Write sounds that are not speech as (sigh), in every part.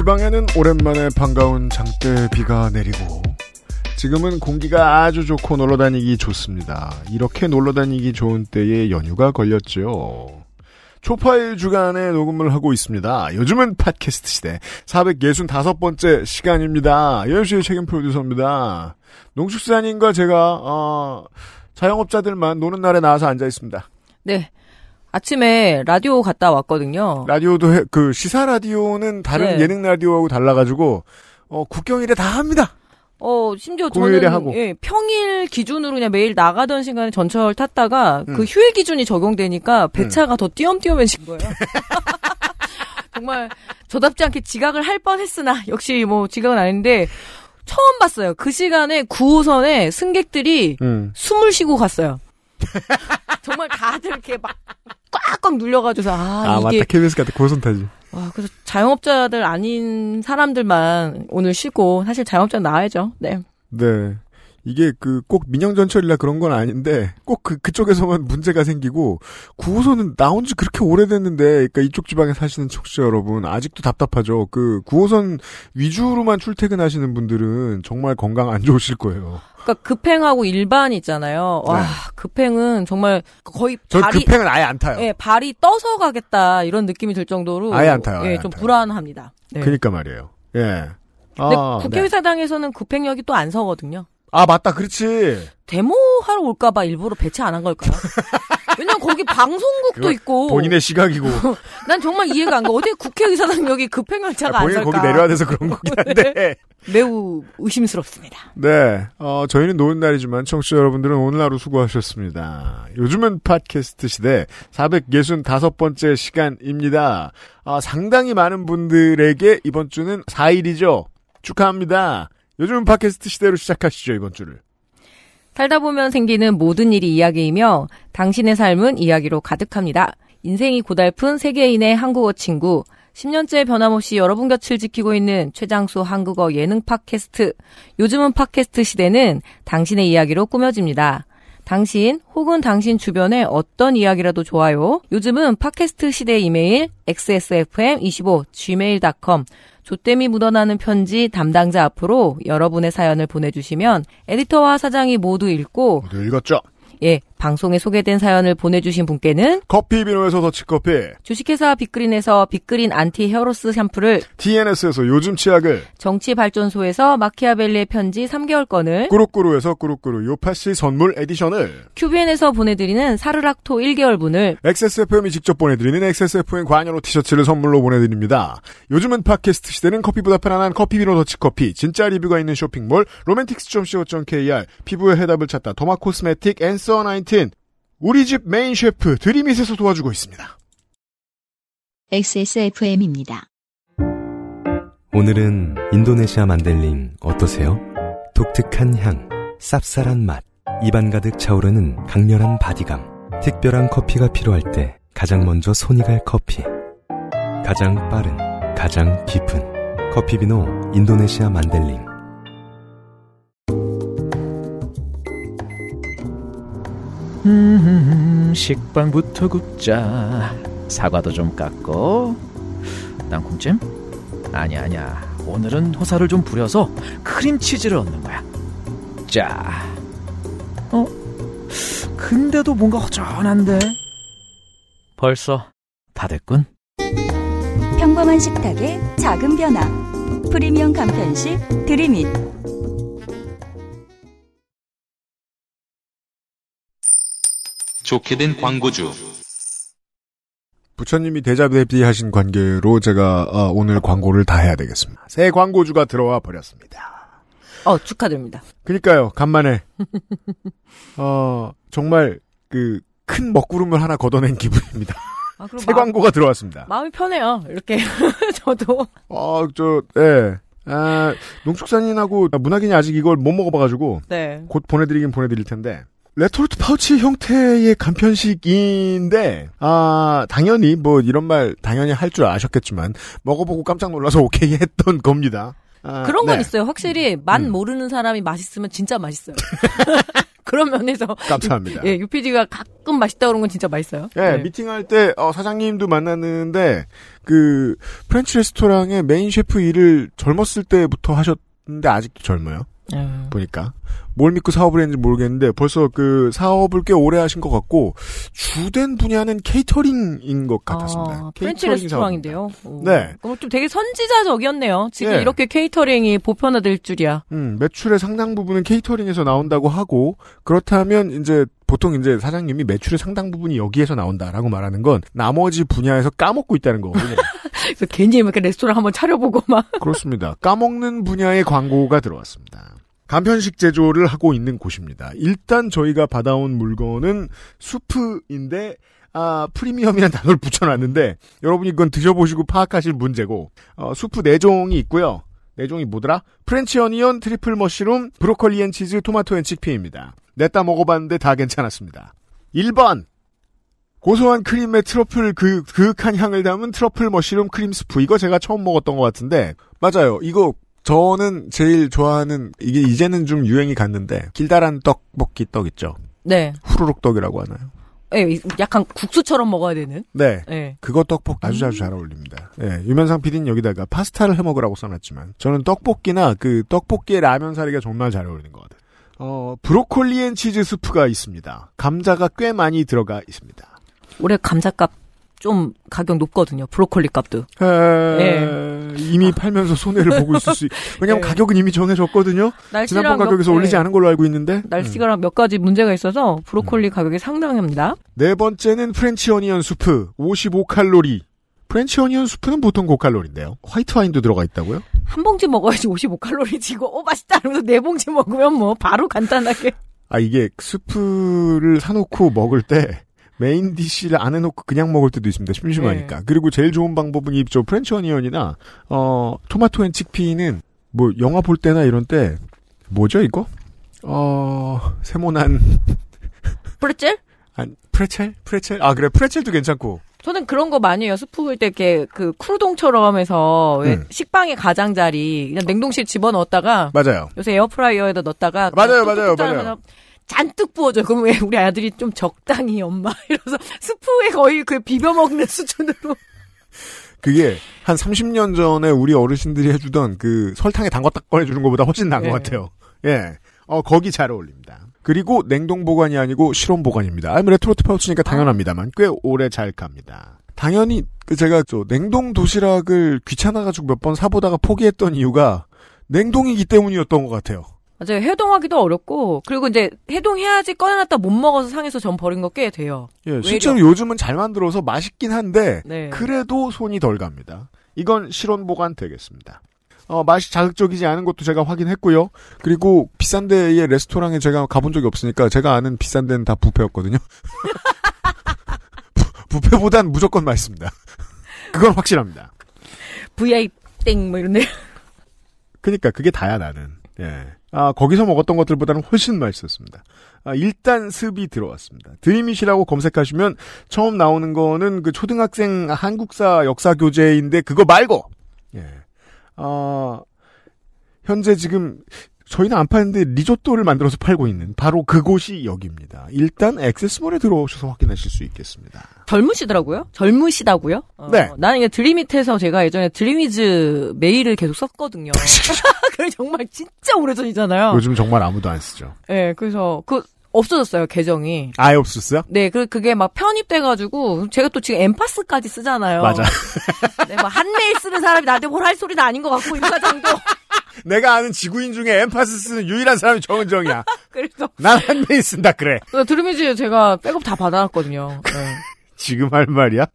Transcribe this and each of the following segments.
지방에는 오랜만에 반가운 장대 비가 내리고 지금은 공기가 아주 좋고 놀러 다니기 좋습니다. 이렇게 놀러 다니기 좋은 때에 연휴가 걸렸죠. 초파일 주간에 녹음을 하고 있습니다. 요즘은 팟캐스트 시대 465번째 시간입니다. 여수의 책임 프로듀서입니다. 농축산인과 제가 어, 자영업자들만 노는 날에 나와서 앉아 있습니다. 네. 아침에 라디오 갔다 왔거든요. 라디오도 해- 그 시사 라디오는 다른 네. 예능 라디오하고 달라가지고 어, 국경일에 다 합니다. 어, 심지어 저는 하고. 예, 평일 기준으로 그냥 매일 나가던 시간에 전철 탔다가 음. 그 휴일 기준이 적용되니까 배차가 더 띄엄띄엄해진 거예요. (laughs) 정말 저답지 않게 지각을 할 뻔했으나 역시 뭐 지각은 아닌데 처음 봤어요. 그 시간에 9호선에 승객들이 음. 숨을 쉬고 갔어요. (laughs) 정말 다들 이렇게 막 꽉꽉 눌려가지고서 아, 아, 이게 맞다. KBS 같은 고선 타지. 와, 그래서 자영업자들 아닌 사람들만 오늘 쉬고 사실 자영업자 나와야죠. 네. 네. 이게 그 꼭 민영전철이라 그런 건 아닌데 꼭 그 그쪽에서만 문제가 생기고 9호선은 나온 지 그렇게 오래됐는데 그러니까 이쪽 지방에 사시는 청취자 여러분 아직도 답답하죠. 그 9호선 위주로만 출퇴근하시는 분들은 정말 건강 안 좋으실 거예요. 그러니까 급행하고 일반 있잖아요. 와, 네. 급행은 정말 거의 전 발이 급행은 아예 안 타요. 예, 발이 떠서 가겠다 이런 느낌이 들 정도로 아예 안 타요, 예, 안 좀 타요. 불안합니다. 네. 그러니까 말이에요. 예. 근데 아, 네. 국회의사당에서는 급행역이 또 안 서거든요. 아 맞다. 그렇지. 데모하러 올까봐 일부러 배치 안 한 걸까요? (laughs) 왜냐면 거기 방송국도 있고. 본인의 시각이고 (laughs) 난 정말 이해가 안 가. 어디 국회의사당역이 급행열차가 아, 안 본인 설까? 거기 내려야 돼서 그런 (laughs) 거긴 한데. 매우 의심스럽습니다. 네, 어, 저희는 노는 날이지만 청취자 여러분들은 오늘 하루 수고하셨습니다. 요즘은 팟캐스트 시대 465번째 시간입니다. 아, 상당히 많은 분들에게 이번 주는 4일이죠. 축하합니다. 요즘은 팟캐스트 시대로 시작하시죠, 이번 주를. 살다 보면 생기는 모든 일이 이야기이며 당신의 삶은 이야기로 가득합니다. 인생이 고달픈 세계인의 한국어 친구. 10년째 변함없이 여러분 곁을 지키고 있는 최장수 한국어 예능 팟캐스트. 요즘은 팟캐스트 시대는 당신의 이야기로 꾸며집니다. 당신 혹은 당신 주변의 어떤 이야기라도 좋아요. 요즘은 팟캐스트 시대 이메일 xsfm25 gmail.com 조땜이 묻어나는 편지 담당자 앞으로 여러분의 사연을 보내주시면 에디터와 사장이 모두 읽고 모두 읽었죠? 예 방송에 소개된 사연을 보내주신 분께는 커피 비노에서 더치커피, 주식회사 빅그린에서 빅그린 anti hair loss 샴푸를 TNS에서 요즘 치약을, 정치발전소에서 마키아벨리의 편지 3개월권을 꾸루꾸루에서 꾸루꾸루 요파시 선물 에디션을, 큐비엔에서 보내드리는 사르락토 1개월분을 XSFM이 직접 보내드리는 XSFM 관여로 티셔츠를 선물로 보내드립니다. 요즘은 팟캐스트 시대는 커피보다 편안한 커피 비노 더치커피, 진짜 리뷰가 있는 쇼핑몰, 로맨틱스.co.kr, 피부의 해답을 찾다 도마 코스메틱 앤서 19, 우리 집 메인 셰프 드림잇에서 도와주고 있습니다. XSFM입니다. 오늘은 인도네시아 만델링 어떠세요? 독특한 향, 쌉쌀한 맛, 입안 가득 차오르는 강렬한 바디감. 특별한 커피가 필요할 때 가장 먼저 손이 갈 커피. 가장 빠른, 가장 깊은 커피비노 인도네시아 만델링. 식빵부터 굽자. 사과도 좀 깎고. 땅콩찜? 아니야, 아니야. 오늘은 호사를 좀 부려서 크림치즈를 얻는 거야. 자. 어? 근데도 뭔가 허전한데? 벌써 다 됐군. 평범한 식탁의 작은 변화. 프리미엄 간편식 드림잇. 좋게 된 광고주. 부처님이 대자대비하신 관계로 제가 어, 오늘 광고를 다 해야 되겠습니다. 새 광고주가 들어와 버렸습니다. 어 축하드립니다. 그니까요, 간만에. 어, 정말, 그, 큰 먹구름을 하나 걷어낸 기분입니다. 아, 그럼 (laughs) 새 마음, 광고가 들어왔습니다. 마음이 편해요. 이렇게 (laughs) 저도 어, 저, 예. 아, 농축산인하고 문학인이 아직 이걸 못 먹어봐가지고 네. 곧 보내드리긴 보내드릴 텐데 레토르트 파우치 형태의 간편식인데 아 당연히 뭐 이런 말 당연히 할 줄 아셨겠지만 먹어보고 깜짝 놀라서 (laughs) 오케이 했던 겁니다. 아, 그런 건 네. 있어요. 확실히 맛 음. 모르는 사람이 맛있으면 진짜 맛있어요. (laughs) (laughs) 그런 면에서 감사합니다. 예, UPD가 가끔 맛있다 그런 건 진짜 맛있어요. 예, 네. 미팅할 때 어, 사장님도 만났는데 그 프렌치 레스토랑의 메인 셰프 일을 젊었을 때부터 하셨는데 아직도 젊어요. 음. 보니까 뭘 믿고 사업을 했는지 모르겠는데 벌써 그 사업을 꽤 오래 하신 것 같고 주된 분야는 케이터링인 것 같았습니다. 아, 프렌치 케이터링 레스토랑인데요. 오. 네. 그럼 좀 되게 선지자적이었네요. 지금 예. 이렇게 케이터링이 보편화될 줄이야. 음, 매출의 상당 부분은 케이터링에서 나온다고 하고 그렇다면 이제 보통 이제 사장님이 매출의 상당 부분이 여기에서 나온다라고 말하는 건 나머지 분야에서 까먹고 있다는 거거든요. (laughs) 그래서 괜히 이렇게 레스토랑 한번 차려보고 막. 그렇습니다. 까먹는 분야의 광고가 들어왔습니다. 간편식 제조를 하고 있는 곳입니다. 일단 저희가 받아온 물건은 수프인데 아, 프리미엄이라는 (laughs) 단어를 붙여놨는데 여러분이 이건 드셔보시고 파악하실 문제고 어, 수프 4종이 있고요. 4종이 뭐더라? French onion, truffle mushroom, broccoli and cheese, tomato and chickpea입니다. 넷 다 먹어봤는데 다 괜찮았습니다. 1번 고소한 크림에 트러플 그, 그윽한 향을 담은 truffle mushroom 크림 스프. 이거 제가 처음 먹었던 것 같은데. 맞아요. 이거 저는 제일 좋아하는, 이게 이제는 좀 유행이 갔는데, 길다란 떡볶이 떡 있죠. 네. 후루룩 떡이라고 하나요? 예, 약간 국수처럼 먹어야 되는. 네. 예. 그거 떡볶이 아주 아주 잘 어울립니다. 예, 유면상 PD는 여기다가 파스타를 해 먹으라고 써놨지만, 저는 떡볶이나 그 떡볶이에 라면 사리가 정말 잘 어울리는 것 같아요. 어, broccoli and cheese 스프가 있습니다. 감자가 꽤 많이 들어가 있습니다. 올해 감자값 좀 가격 높거든요. 브로콜리 값도. 에... 이미 팔면서 손해를 보고 있을 수 있... (laughs) 왜냐면 네. 가격은 이미 정해졌거든요. 지난번 가격에서 몇- 올리지 예. 않은 걸로 알고 있는데. 날씨가랑 몇 가지 문제가 있어서 브로콜리 가격이 상당합니다. 네 번째는 French onion 수프 55칼로리. French onion 수프는 보통 고칼로리인데요. 화이트 와인도 들어가 있다고요? 한 봉지 먹어야지 55칼로리 지고 어 맛있다 이러면서 네 봉지 먹으면 뭐 바로 간단하게 아 이게 스프를 사놓고 먹을 때 main dish를 안 해놓고 그냥 먹을 때도 있습니다. 심심하니까. 네. 그리고 제일 좋은 방법은 이저 French onion이나 어 tomato and chickpea는 뭐 영화 볼 때나 이런 때 뭐죠 이거? 어 세모난 (laughs) 프레첼? 안 프레첼? 프레첼? 아 그래 프레첼도 괜찮고 저는 그런 거 많이 해요. 스프 볼때 이렇게 그 크루통처럼 해서 왜 음. 식빵에 가장자리 그냥 냉동실 집어 넣었다가 맞아요. 요새 에어프라이어에다 넣었다가 맞아요, 맞아요, 맞아요. 잔뜩 부어줘요. 그럼 왜 우리 아들이 좀 적당히 엄마 이러면서 스프에 거의 그 비벼 먹는 수준으로 그게 한 30년 전에 우리 어르신들이 해주던 그 설탕에 담갔다 꺼내주는 것보다 훨씬 나은 예. 것 같아요. 예. 어, 거기 잘 어울립니다. 그리고 냉동 보관이 아니고 실온 보관입니다. 아, 레토르트 파우치니까 당연합니다만 꽤 오래 잘 갑니다. 당연히 그 제가 저 냉동 도시락을 귀찮아가지고 몇 번 사보다가 포기했던 이유가 냉동이기 때문이었던 것 같아요. 맞아요. 해동하기도 어렵고 그리고 이제 해동해야지 꺼내놨다 못 먹어서 상해서 전 버린 거 꽤 돼요. 예, 실제로 요즘은 잘 만들어서 맛있긴 한데 네. 그래도 손이 덜 갑니다. 이건 실온 보관 되겠습니다. 어, 맛이 자극적이지 않은 것도 제가 확인했고요. 그리고 비싼 데의 레스토랑에 제가 가본 적이 없으니까 제가 아는 비싼 데는 다 부페였거든요. 부- (laughs) 부페보단 무조건 맛있습니다. 그건 확실합니다. (laughs) VI 땡뭐 이런데 그니까 그게 다야 나는. 예. 아 거기서 먹었던 것들보다는 훨씬 맛있었습니다. 아, 일단 습이 들어왔습니다. 드림이시라고 검색하시면 처음 나오는 거는 그 초등학생 한국사 역사 교재인데 그거 말고 예. 아 현재 지금 저희는 안 파는데 리조또를 만들어서 팔고 있는 바로 그곳이 여기입니다. 일단 액세스몰에 들어오셔서 확인하실 수 있겠습니다. 젊으시더라고요. 젊으시다고요? 어, 네. 나는 이게 드림잇에서 제가 예전에 드림위즈 메일을 계속 썼거든요. (laughs) 그게 정말 진짜 오래전이잖아요. 요즘 정말 아무도 안 쓰죠. 네, 그래서 그 없어졌어요 계정이. 아예 없었어요? 네, 그 그게 막 편입돼가지고 제가 또 지금 엠파스까지 쓰잖아요. 맞아. (laughs) 네, 뭐 한메일 쓰는 사람이 나한테 뭘 할 소리는 아닌 것 같고 이 과정도. (laughs) 내가 아는 지구인 중에 엠파스 쓰는 유일한 사람이 정은정이야. (laughs) 그래서 난 한메일 쓴다 그래. 그 드림위즈 제가 백업 다 받아놨거든요. 네. 지금 할 말이야?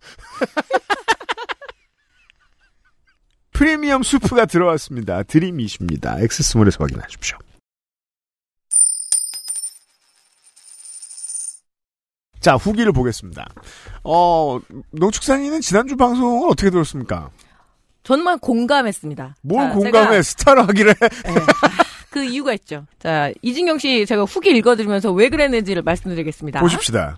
프리미엄 수프가 들어왔습니다. 드림이십니다. 엑세스몰에서 확인하십시오. 자, 후기를 보겠습니다. 어, 농축산인은 지난주 방송을 어떻게 들었습니까? 정말 공감했습니다. 뭘 자, 공감해 제가- 스타로 하기를 해. 네. (laughs) 그 이유가 있죠. 자, 이진경 씨 제가 후기 읽어드리면서 왜 그랬는지를 말씀드리겠습니다. 보십시다.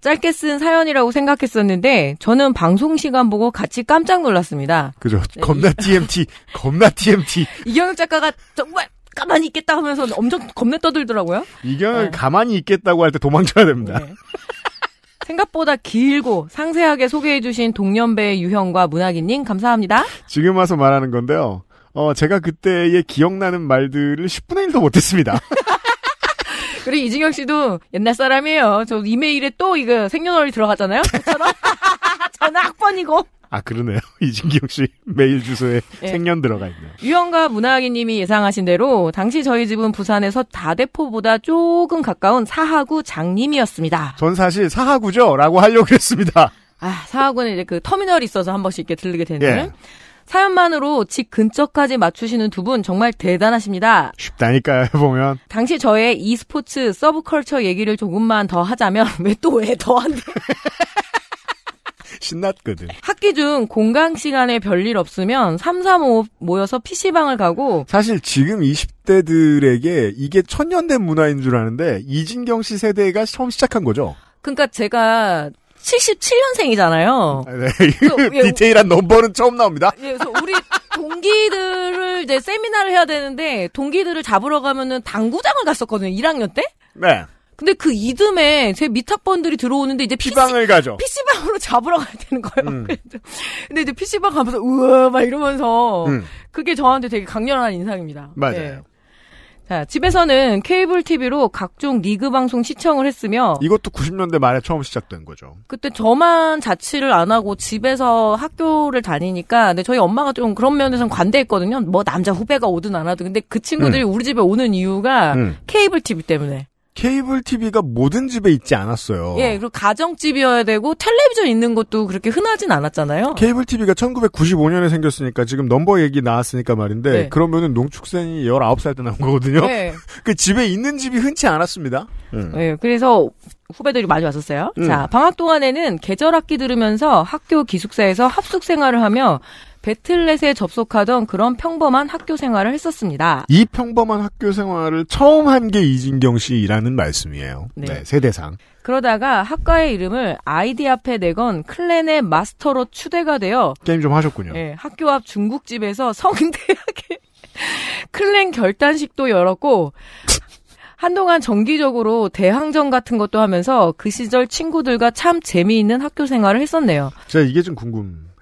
짧게 쓴 사연이라고 생각했었는데 저는 방송 시간 보고 같이 깜짝 놀랐습니다. 그죠. 네, 겁나 TMT, 겁나 TMT. 이경혁 작가가 정말 가만히 있겠다 하면서 엄청 겁내 떠들더라고요. 이경을 네. 가만히 있겠다고 할 때 도망쳐야 됩니다. 네. 생각보다 길고 상세하게 소개해주신 동년배의 유형과 문학인님 감사합니다. 지금 와서 말하는 건데요. 어, 제가 그때의 기억나는 말들을 10분의 1도 못했습니다. (laughs) 그리고 이진경 씨도 옛날 사람이에요. 저 이메일에 또 이거 생년월일 들어갔잖아요. 저처럼 (laughs) 저는 학번이고 아, 그러네요. (laughs) 이진경 씨 메일 주소에 예. (laughs) 생년 들어가 있네요. 유형과 문학인님이 예상하신 대로 당시 저희 집은 부산에서 다대포보다 조금 가까운 사하구 장님이었습니다. 전 사실 사하구죠? 라고 하려고 했습니다. 아 사하구는 이제 그 터미널이 있어서 한 번씩 이렇게 들르게 되는. 예. 사연만으로 집 근처까지 맞추시는 두 분 정말 대단하십니다. 쉽다니까요, (laughs) 해보면. 당시 저의 e스포츠 서브컬처 얘기를 조금만 더 하자면 왜 또 왜 더한데 신났거든. 학기 중 공강 시간에 별일 없으면 3, 3, 5 모여서 PC방을 가고 사실 지금 20대들에게 이게 천년된 문화인 줄 아는데, 이진경 씨 세대가 처음 시작한 거죠? 그러니까 제가 77년생이잖아요. 네. 그, (laughs) 예, 디테일한 넘버는 처음 나옵니다. 예, 그래서 우리 동기들을 이제 세미나를 해야 되는데 동기들을 잡으러 가면은 당구장을 갔었거든요. 1학년 때. 네. 근데 그 이듬해 제 밑학번들이 들어오는데 이제 PC, 피방을 가죠. PC방으로 잡으러 가야 되는 거예요. 음. 근데 이제 PC방 가면서 우와 막 이러면서 음, 그게 저한테 되게 강렬한 인상입니다. 맞아요. 예. 자, 집에서는 케이블 TV로 각종 리그 방송 시청을 했으며 이것도 90년대 말에 처음 시작된 거죠. 그때 저만 자취를 안 하고 집에서 학교를 다니니까 근데 저희 엄마가 좀 그런 면에서는 관대했거든요. 뭐 남자 후배가 오든 안 하든 근데 그 친구들이 우리 집에 오는 이유가 음. 케이블 TV 때문에. 케이블 TV가 모든 집에 있지 않았어요. 예, 그리고 가정집이어야 되고 텔레비전 있는 것도 그렇게 흔하진 않았잖아요. 케이블 TV가 1995년에 생겼으니까 지금 넘버 얘기 나왔으니까 말인데 네. 그러면은 농축생이 19살 때 나온 거거든요. 네. (laughs) 그 집에 있는 집이 흔치 않았습니다. 음. 예, 그래서 후배들이 많이 왔었어요. 음. 자, 방학 동안에는 계절 학기 들으면서 학교 기숙사에서 합숙 생활을 하며 배틀넷에 접속하던 그런 평범한 학교 생활을 했었습니다. 이 평범한 학교 생활을 처음 한 게 이진경 씨라는 말씀이에요. 네. 네, 세대상. 그러다가 학과의 이름을 아이디 앞에 내건 클랜의 마스터로 추대가 되어 게임 좀 하셨군요. 예, 학교 앞 중국집에서 성대하게 (laughs) 클랜 결단식도 열었고 한동안 정기적으로 대항전 같은 것도 하면서 그 시절 친구들과 참 재미있는 학교 생활을 했었네요. 제가 이게 좀 궁금해요.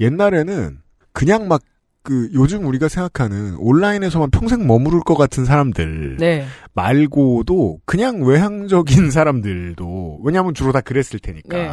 옛날에는 그냥 막 그 요즘 우리가 생각하는 온라인에서만 평생 머무를 것 같은 사람들 네. 말고도 그냥 외향적인 (laughs) 사람들도 왜냐하면 주로 다 그랬을 테니까 네.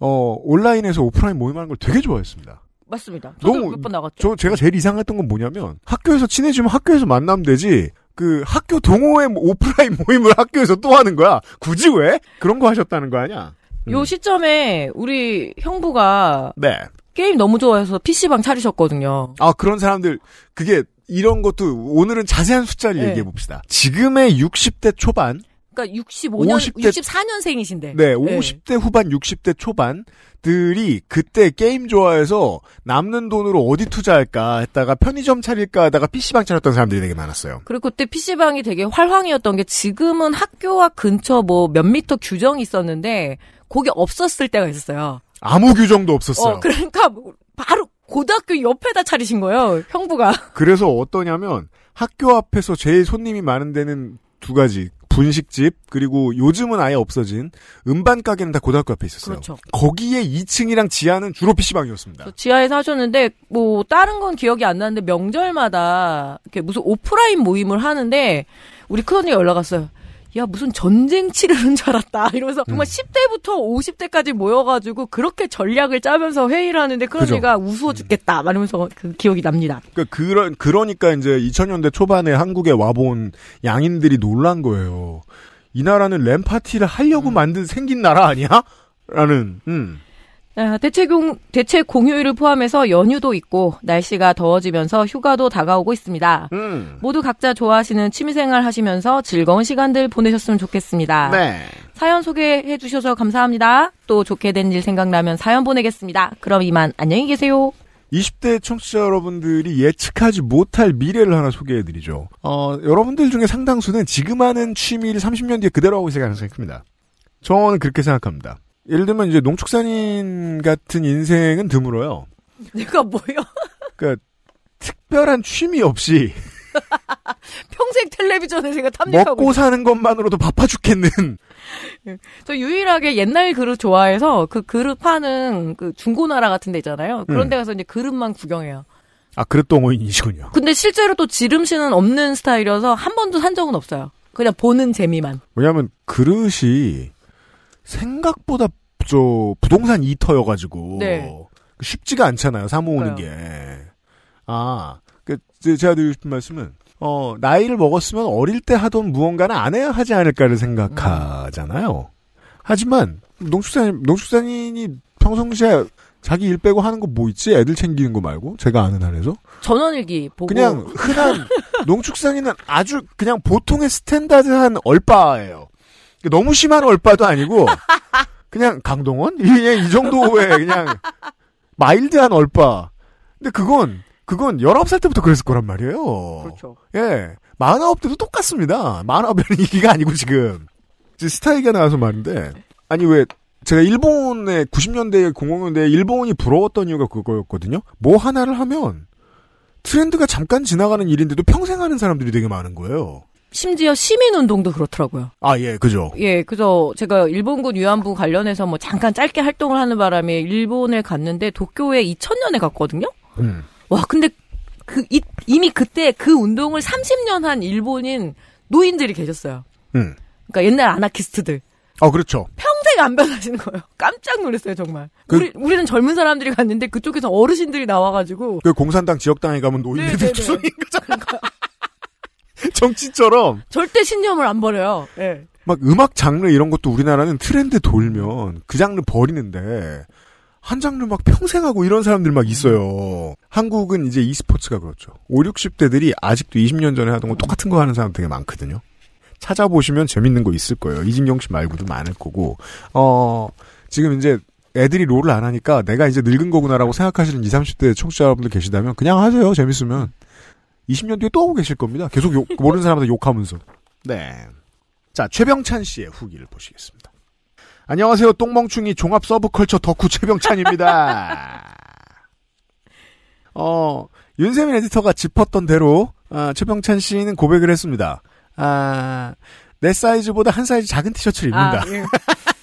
어 온라인에서 오프라인 모임하는 걸 되게 좋아했습니다. 맞습니다. 너무- 몇 번 나갔죠. 저 제가 제일 이상했던 건 뭐냐면 학교에서 친해지면 학교에서 만나면 되지. 그 학교 동호회 뭐 오프라인 (laughs) 모임을 학교에서 또 하는 거야. 굳이 왜? 그런 거 하셨다는 거 아니야? 음. 요 시점에 우리 형부가 네. 게임 너무 좋아해서 PC방 차리셨거든요. 아 그런 사람들 그게 이런 것도 오늘은 자세한 숫자를 네. 얘기해 봅시다. 지금의 60대 초반, 그러니까 65년, 50대 64년생이신데. 네, 50대 후반, 60대 초반들이 그때 게임 좋아해서 남는 돈으로 어디 투자할까 했다가 편의점 차릴까 하다가 PC방 차렸던 사람들이 되게 많았어요. 그리고 그때 PC방이 되게 활황이었던 게 지금은 학교와 근처 뭐 몇 미터 규정이 있었는데 거기 없었을 때가 있었어요. 아무 규정도 없었어요. 어, 그러니까 바로 고등학교 옆에다 차리신 거예요, 형부가. (laughs) 그래서 어떠냐면 학교 앞에서 제일 손님이 많은 데는 두 가지. 분식집 그리고 요즘은 아예 없어진 음반 가게는 다 고등학교 앞에 있었어요. 그렇죠. 거기에 2층이랑 지하는 주로 PC방이었습니다. 저 지하에서 하셨는데 뭐 다른 건 기억이 안 나는데 명절마다 이렇게 무슨 오프라인 모임을 하는데 우리 큰언니가 연락 왔어요. 야 무슨 전쟁 치르는 줄 알았다 (laughs) 이러면서 음. 정말 10대부터 50대까지 모여가지고 그렇게 전략을 짜면서 회의를 하는데 큰언니가 우스워 죽겠다 말하면서 그 기억이 납니다. 그러니까 그런 그러니까 이제 2000년대 초반에 한국에 와본 양인들이 놀란 거예요. 이 나라는 램 파티를 하려고 만든 생긴 나라 아니야? 라는 음. 아, 대체, 공, 대체 공휴일을 포함해서 연휴도 있고 날씨가 더워지면서 휴가도 다가오고 있습니다. 음. 모두 각자 좋아하시는 취미생활 하시면서 즐거운 시간들 보내셨으면 좋겠습니다. 네. 사연 소개해 주셔서 감사합니다. 또 좋게 된 일 생각나면 사연 보내겠습니다. 그럼 이만 안녕히 계세요. 20대 청취자 여러분들이 예측하지 못할 미래를 하나 소개해드리죠. 어, 여러분들 중에 상당수는 지금 하는 취미를 30년 뒤에 그대로 하고 있을 가능성이 큽니다. 저는 그렇게 생각합니다. 예를 들면 이제 농축산인 같은 인생은 드물어요. 내가 뭐요? 그러니까 특별한 취미 없이 (laughs) 평생 텔레비전에 제가 탐닉하고 먹고 사는 것만으로도 바빠 죽겠는 저 유일하게 옛날 그릇 좋아해서 그 그릇 파는 그 중고나라 같은 데 있잖아요. 그런 음. 데 가서 이제 그릇만 구경해요. 아 그릇 동호인이시군요. 근데 실제로 또 지름신은 없는 스타일이어서 한 번도 산 적은 없어요. 그냥 보는 재미만. 왜냐하면 그릇이 생각보다 저 부동산 이터여가지고 네. 쉽지가 않잖아요. 사모으는. 게. 아, 그 제- 제가 드리고 싶은 말씀은 어 나이를 먹었으면 어릴 때 하던 무언가는 안 해야 하지 않을까를 생각하잖아요. 하지만 농축산 농축산인이 평상시에 자기 일 빼고 하는 거 뭐 있지? 애들 챙기는 거 말고 제가 아는 한에서 전원일기 보고 그냥 흔한 (laughs) 농축산인은 아주 그냥 보통의 스탠다드한 얼빠예요. 너무 심한 얼빠도 아니고 그냥 강동원 그냥 (laughs) 이 정도의 그냥 마일드한 얼빠. 근데 그건 그건 19살 때부터 그랬을 거란 말이에요. 그렇죠. 예. 만화업 때도 똑같습니다. 만화업 얘기가 (laughs) 아니고 지금. 이제 스타일가 나와서 말인데. 아니, 왜, 제가 일본의 90년대, 00년대에 일본이 부러웠던 이유가 그거였거든요. 뭐 하나를 하면 트렌드가 잠깐 지나가는 일인데도 평생 하는 사람들이 되게 많은 거예요. 심지어 시민운동도 그렇더라고요. 아, 예, 그죠. 예, 그저 제가 일본군 위안부 관련해서 뭐 잠깐 짧게 활동을 하는 바람에 일본에 갔는데 도쿄에 2000년에 갔거든요. 음. 와, 근데 그 이, 이미 그때 그 운동을 30년 한 일본인 노인들이 계셨어요. 음. 그러니까 옛날 아나키스트들. 어, 그렇죠. 평생 안 변하시는 거예요. 깜짝 놀랐어요, 정말. 그- 우리, 우리는 젊은 사람들이 갔는데 그쪽에서 어르신들이 나와가지고. 그 공산당 지역당에 가면 노인들 네네네. 투성인 거잖아. (laughs) 정치처럼. 절대 신념을 안 버려요. 예. 막 음악 장르 이런 것도 우리나라는 트렌드 돌면 그 장르 버리는데 한 장르 막 평생 하고 이런 사람들 막 있어요. 한국은 이제 e스포츠가 그렇죠. 5, 60대들이 아직도 20년 전에 하던 거 똑같은 거 하는 사람 되게 많거든요. 찾아보시면 재밌는 거 있을 거예요. 이진경 씨 말고도 많을 거고. 어, 지금 이제 애들이 롤을 안 하니까 내가 이제 늙은 거구나라고 생각하시는 20, 30대 청취자 여러분들 계시다면 그냥 하세요. 재밌으면. 20년 뒤에 또 하고 계실 겁니다. 계속 욕, 모르는 사람한테 욕하면서. 네. 자, 최병찬 씨의 후기를 보시겠습니다. 안녕하세요. 똥멍충이 종합 서브컬처 덕후 최병찬입니다. (laughs) 어, 윤세민 에디터가 짚었던 대로, 아, 최병찬 씨는 고백을 했습니다. 아, 내 사이즈보다 한 사이즈 작은 티셔츠를 입는다. 아, 예.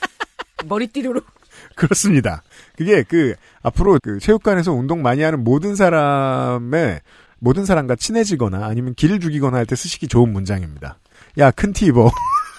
(laughs) 머리띠로. (laughs) 그렇습니다. 그게 그, 앞으로 그 체육관에서 운동 많이 하는 모든 사람의, 모든 사람과 친해지거나 아니면 길을 죽이거나 할 때 쓰시기 좋은 문장입니다. 야, 큰 티 입어.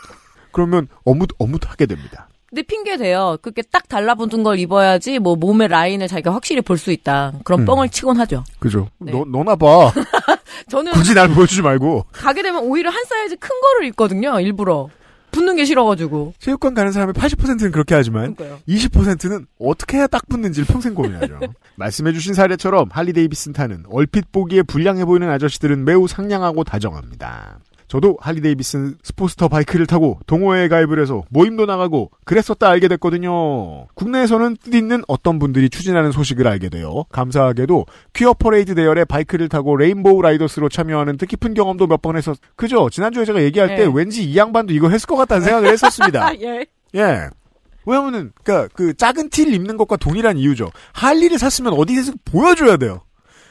(laughs) 그러면 어뭇, 어뭇하게 됩니다. 근데 핑계 대요. 그렇게 딱 달라붙은 걸 입어야지 뭐 몸의 라인을 자기가 확실히 볼 수 있다. 그런 음. 뻥을 치곤 하죠. 그죠? 네. 너, 너나 봐. (laughs) 저는 굳이 날 보여주지 말고. 가게 되면 오히려 한 사이즈 큰 거를 입거든요. 일부러. 붙는 게 싫어가지고. 체육관 가는 사람의 80%는 그렇게 하지만, 그러니까요. 20%는 어떻게 해야 딱 붙는지를 평생 고민하죠. (laughs) 말씀해주신 사례처럼 할리 데이비슨 타는 얼핏 보기에 불량해 보이는 아저씨들은 매우 상냥하고 다정합니다. 저도 할리 데이비슨 스포스터 바이크를 타고 동호회에 가입을 해서 모임도 나가고 그랬었다 알게 됐거든요. 국내에서는 뜻있는 어떤 분들이 추진하는 소식을 알게 되어 감사하게도 퀴어 퍼레이드 대열에 바이크를 타고 레인보우 라이더스로 참여하는 뜻깊은 경험도 몇 번 했었. 그죠? 지난주에 제가 얘기할 때 네. 왠지 이 양반도 이거 했을 것 같다는 생각을 했었습니다. 아, (laughs) 예. 예. 왜냐면은, 그니까, 그, 작은 티를 입는 것과 동일한 이유죠. 할리를 샀으면 어디에서 보여줘야 돼요.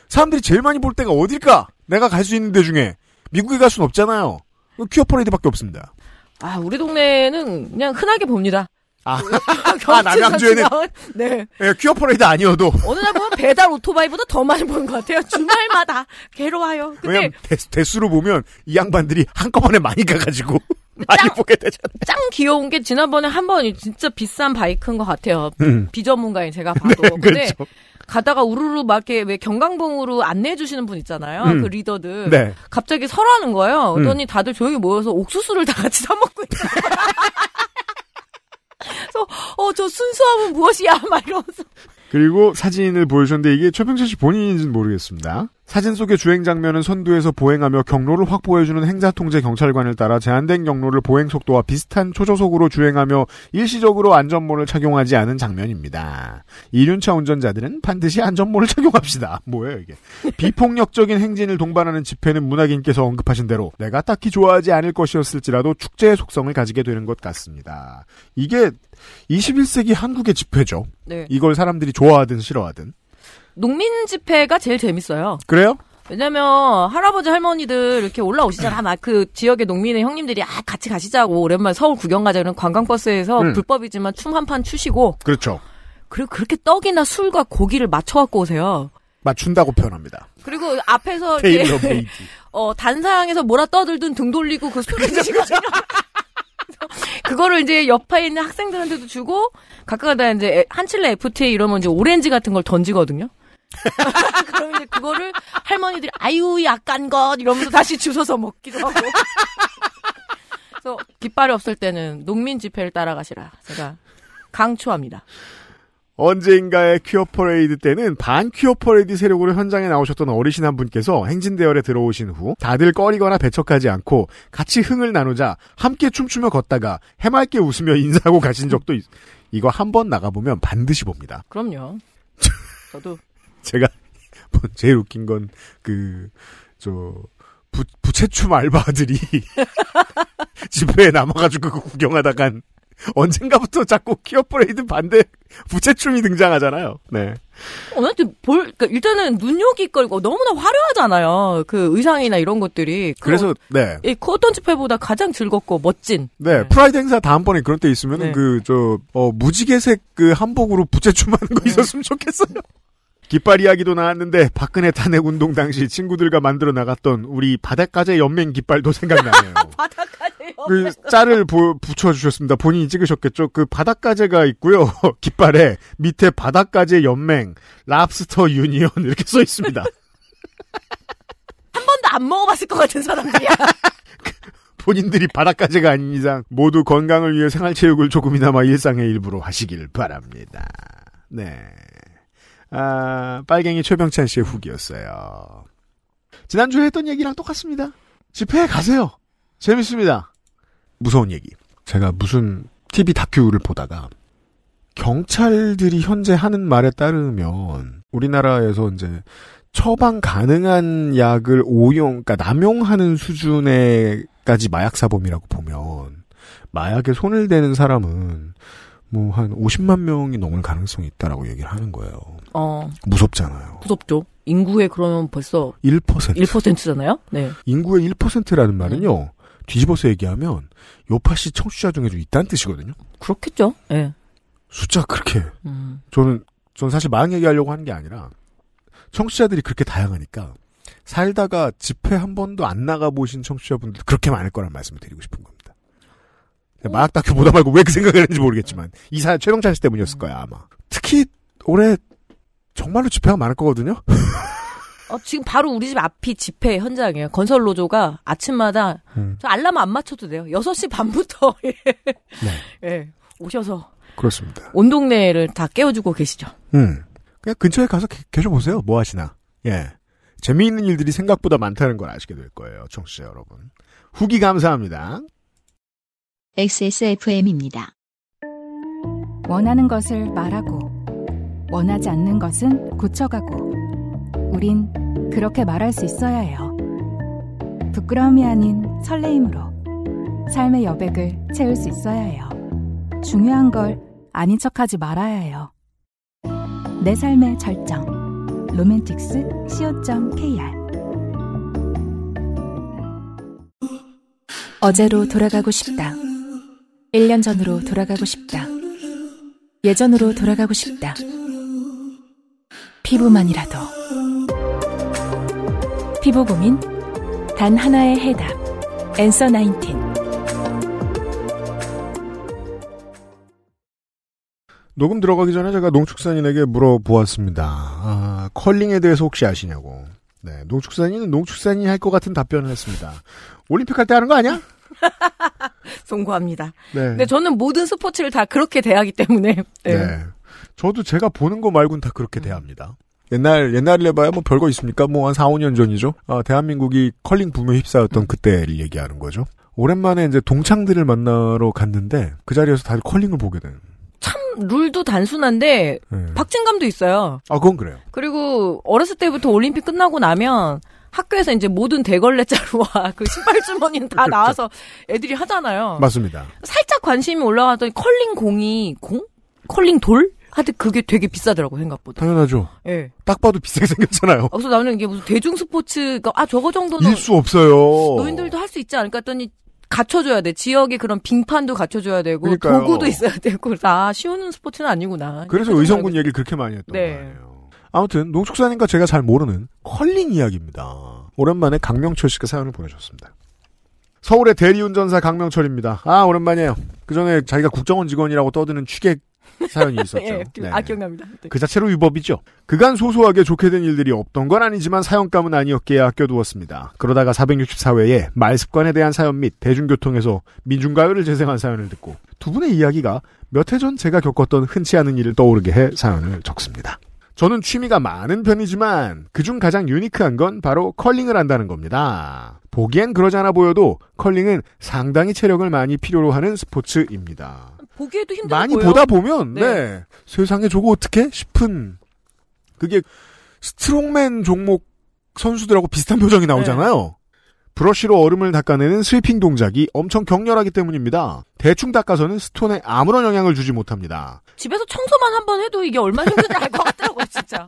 사람들이 제일 많이 볼 데가 어딜까? 내가 갈 수 있는 데 중에. 미국에 갈 수는 없잖아요. 퀴어 퍼레이드밖에 없습니다. 아, 우리 동네는 그냥 흔하게 봅니다. 아, 경치에서 남양주에는- 지나온- 네. 예, 퀴어 퍼레이드 아니어도. 어느 날 보면 배달 오토바이보다 더 많이 보는 것 같아요. 주말마다. 괴로워요. 근데 왜냐면 대, 대수 로 보면 이 양반들이 한꺼번에 많이 가가지고 (laughs) 많이 보게 되잖아요. 짱 귀여운 게 지난번에 한 번 진짜 비싼 바이크인 것 같아요. 음. 비전문가인 제가 (laughs) 봐도. 근데 그렇죠. 가다가 우르르 막 이렇게 왜 경강봉으로 안내해 주시는 분 있잖아요. 음. 그 리더들. 네. 갑자기 설하는 거예요. 음. 그러더니 다들 조용히 모여서 옥수수를 다 같이 사 먹고 있어요. (laughs) 그래서 어 저 순수함은 무엇이야 (laughs) 막 이러면서 그리고 사진을 보여주셨는데 이게 최병철 씨 본인인지는 모르겠습니다. 사진 속의 주행 장면은 선두에서 보행하며 경로를 확보해주는 행자통제 경찰관을 따라 제한된 경로를 보행 속도와 비슷한 초저속으로 주행하며 일시적으로 안전모를 착용하지 않은 장면입니다. 이륜차 운전자들은 반드시 안전모를 (laughs) 착용합시다. 뭐예요 이게? 비폭력적인 행진을 동반하는 집회는 문학인께서 언급하신 대로 내가 딱히 좋아하지 않을 것이었을지라도 축제의 속성을 가지게 되는 것 같습니다. 이게 21세기 한국의 집회죠. 네. 이걸 사람들이 좋아하든 싫어하든. 농민 집회가 제일 재밌어요. 그래요? 왜냐면 할아버지 할머니들 이렇게 올라오시잖아. 막 그 지역의 농민의 형님들이 아 같이 가시자고 오랜만에 서울 구경 가자 그런 관광버스에서 음. 불법이지만 춤 한 판 추시고 그렇죠. 그리고 그렇게 떡이나 술과 고기를 맞춰 갖고 오세요. 맞춘다고 표현합니다. 그리고 앞에서 (laughs) 이렇게. (laughs) 어 단상에서 뭐라 떠들든 등 돌리고 그 술을 드시거든요. (laughs) 그거를 이제 옆에 있는 학생들한테도 주고 가끔가다 이제 한칠레 FTA 이러면 이제 오렌지 같은 걸 던지거든요. (laughs) 그러면 이제 그거를 할머니들이 아유 약간 것 이러면서 다시 주워서 먹기도 하고. (laughs) 그래서 깃발이 없을 때는 농민 집회를 따라가시라 제가 강추합니다. 언제인가의 퀴어 퍼레이드 때는 반 퀴어 퍼레이드 세력으로 현장에 나오셨던 어르신 한 분께서 행진 대열에 들어오신 후 다들 꺼리거나 배척하지 않고 같이 흥을 나누자 함께 춤추며 걷다가 해맑게 웃으며 인사하고 가신 적도 있. 이거 한 번 나가보면 반드시 봅니다. 그럼요. 저도 (laughs) 제가 뭐 제일 웃긴 건 그 저 부채춤 알바들이 (laughs) 집회에 남아가지고 그거 구경하다간 언젠가부터 자꾸 퀴어 퍼레이드 반대 부채춤이 등장하잖아요. 네. 어, 나한테 볼, 그러니까 일단은 눈요깃거리고 너무나 화려하잖아요. 그 의상이나 이런 것들이. 그래서 네. 이 어떤 집회보다 가장 즐겁고 멋진. 네, 프라이드 행사 다음번에 그런 때 있으면 네. 은 그, 저, 어, 무지개색 그 한복으로 부채춤 하는 거 있었으면 좋겠어요. 깃발 이야기도 나왔는데, 박근혜 탄핵 운동 당시 친구들과 만들어 나갔던 우리 바닷가재 연맹 깃발도 생각나네요. (laughs) 바닷가재요. 그 짤을 보- 붙여주셨습니다. 본인이 찍으셨겠죠? 그 바닷가재가 있고요. (laughs) 깃발에 밑에 바닷가재 연맹, 랍스터 유니언 이렇게 써 있습니다. (laughs) 한 번도 안 먹어봤을 것 같은 사람들이야. 본인들이 바닷가재가 아닌 이상 모두 건강을 위해 생활체육을 조금이나마 일상의 일부로 하시길 바랍니다. 네. 아, 빨갱이 최병찬 씨의 후기였어요. 지난주에 했던 얘기랑 똑같습니다. 집회에 가세요. 재밌습니다. 무서운 얘기. 제가 무슨 TV 다큐를 보다가 경찰들이 현재 하는 말에 따르면 우리나라에서 이제 처방 가능한 약을 오용, 그러니까 남용하는 수준의까지 마약 사범이라고 보면 마약에 손을 대는 사람은 뭐 한 50만 명이 넘을 가능성이 있다라고 얘기를 하는 거예요. 어, 무섭잖아요. 무섭죠. 인구의 그러면 벌써 1%. 1%잖아요? 네. 인구의 1%라는 말은요. 뒤집어서 얘기하면 요파시 청취자 중에 좀 있다는 뜻이거든요. 그렇겠죠. 예. 네. 숫자 그렇게 음. 저는 전 사실 마약 얘기하려고 하는 게 아니라 청취자들이 그렇게 다양하니까 살다가 집회 한 번도 안 나가 보신 청취자분들 그렇게 많을 거란 말씀을 드리고 싶은 겁니다. 마약 다큐 보다 말고 왜 그 생각을 했는지 모르겠지만 이사 최동찬 씨 때문이었을 거야 아마. 특히 올해 정말로 집회가 많을 거거든요. (laughs) 어, 지금 바로 우리 집 앞이 집회 현장이에요. 건설 노조가 아침마다 음. 저 알람 안 맞춰도 돼요. 6시 반부터 (laughs) 예. 네. 예. 오셔서 그렇습니다. 온 동네를 다 깨워주고 계시죠. 음. 그냥 근처에 가서 계- 계셔보세요. 뭐 하시나. 예. 재미있는 일들이 생각보다 많다는 걸 아시게 될 거예요. 청취자 여러분. 후기 감사합니다. XSFM입니다. 원하는 것을 말하고 원하지 않는 것은 고쳐가고 우린 그렇게 말할 수 있어야 해요. 부끄러움이 아닌 설레임으로 삶의 여백을 채울 수 있어야 해요. 중요한 걸 아닌 척하지 말아야 해요. 내 삶의 절정 로맨틱스 co.kr 어제로 돌아가고 싶다. 1년 전으로 돌아가고 싶다. 예전으로 돌아가고 싶다. 피부만이라도. 피부 고민 단 하나의 해답. 엔서 나인틴. 녹음 들어가기 전에 제가 농축산인에게 물어보았습니다. 아, 컬링에 대해서 혹시 아시냐고. 네, 농축산인은 농축산인이 할것 같은 답변을 했습니다. 올림픽 할 때 하는 거 아니야? (laughs) 송구합니다. 네. 근데 저는 모든 스포츠를 다 그렇게 대하기 때문에 네. 네. 저도 제가 보는 거 말고는 다 그렇게 대합니다. 옛날 옛날을 해봐야 뭐 별거 있습니까? 뭐 한 4, 5년 전이죠. 아, 대한민국이 컬링 붐에 휩싸였던 그때를 얘기하는 거죠. 오랜만에 이제 동창들을 만나러 갔는데 그 자리에서 다들 컬링을 보게 되는. 참 룰도 단순한데 예. 박진감도 있어요. 아 그건 그래요. 그리고 어렸을 때부터 올림픽 끝나고 나면 학교에서 이제 모든 대걸레 자루와 (laughs) 그 신발 주머니는 다 그렇죠. 나와서 애들이 하잖아요. 맞습니다. 살짝 관심이 올라가더니 컬링 공이 공? 컬링 돌? 하여튼 그게 되게 비싸더라고 생각보다. 당연하죠. 예. 딱 봐도 비싸게 생겼잖아요. 아, 그래서 나는 이게 무슨 대중 스포츠가 아 저거 정도는 일 수 없어요. 노인들도 할 수 있지 않을까 했더니 갖춰줘야 돼. 지역에 그런 빙판도 갖춰줘야 되고 그러니까요. 도구도 있어야 되고 그래서 아 쉬운 스포츠는 아니구나. 그래서 의성군 얘기를 그렇게 많이 했던 네. 거예요. 아무튼 농축사님과 제가 잘 모르는 컬링 이야기입니다. 오랜만에 강명철 씨가 사연을 보내셨습니다. 서울의 대리운전사 강명철입니다. 아 오랜만이에요. 그 전에 자기가 국정원 직원이라고 떠드는 취객 사연이 (laughs) 있었죠. 예, 네. 아 기억납니다. 네. 그 자체로 위법이죠. 그간 소소하게 좋게 된 일들이 없던 건 아니지만 사연감은 아니었기에 아껴두었습니다. 그러다가 464회에 말습관에 대한 사연 및 대중교통에서 민중가요를 재생한 사연을 듣고 두 분의 이야기가 몇 해 전 제가 겪었던 흔치 않은 일을 떠오르게 해 사연을 적습니다. 저는 취미가 많은 편이지만 그중 가장 유니크한 건 바로 컬링을 한다는 겁니다. 보기엔 그러지 않아 보여도 컬링은 상당히 체력을 많이 필요로 하는 스포츠입니다. 보기에도 힘들어 많이 보여. 보다 보면 네. 네. 세상에 저거 어떻게 싶은 그게 스트롱맨 종목 선수들하고 비슷한 표정이 나오잖아요. 브러쉬로 얼음을 닦아내는 스위핑 동작이 엄청 격렬하기 때문입니다. 대충 닦아서는 스톤에 아무런 영향을 주지 못합니다. 집에서 청소만 한 번 해도 이게 얼마나 힘든지 알 것 같더라고요, 진짜.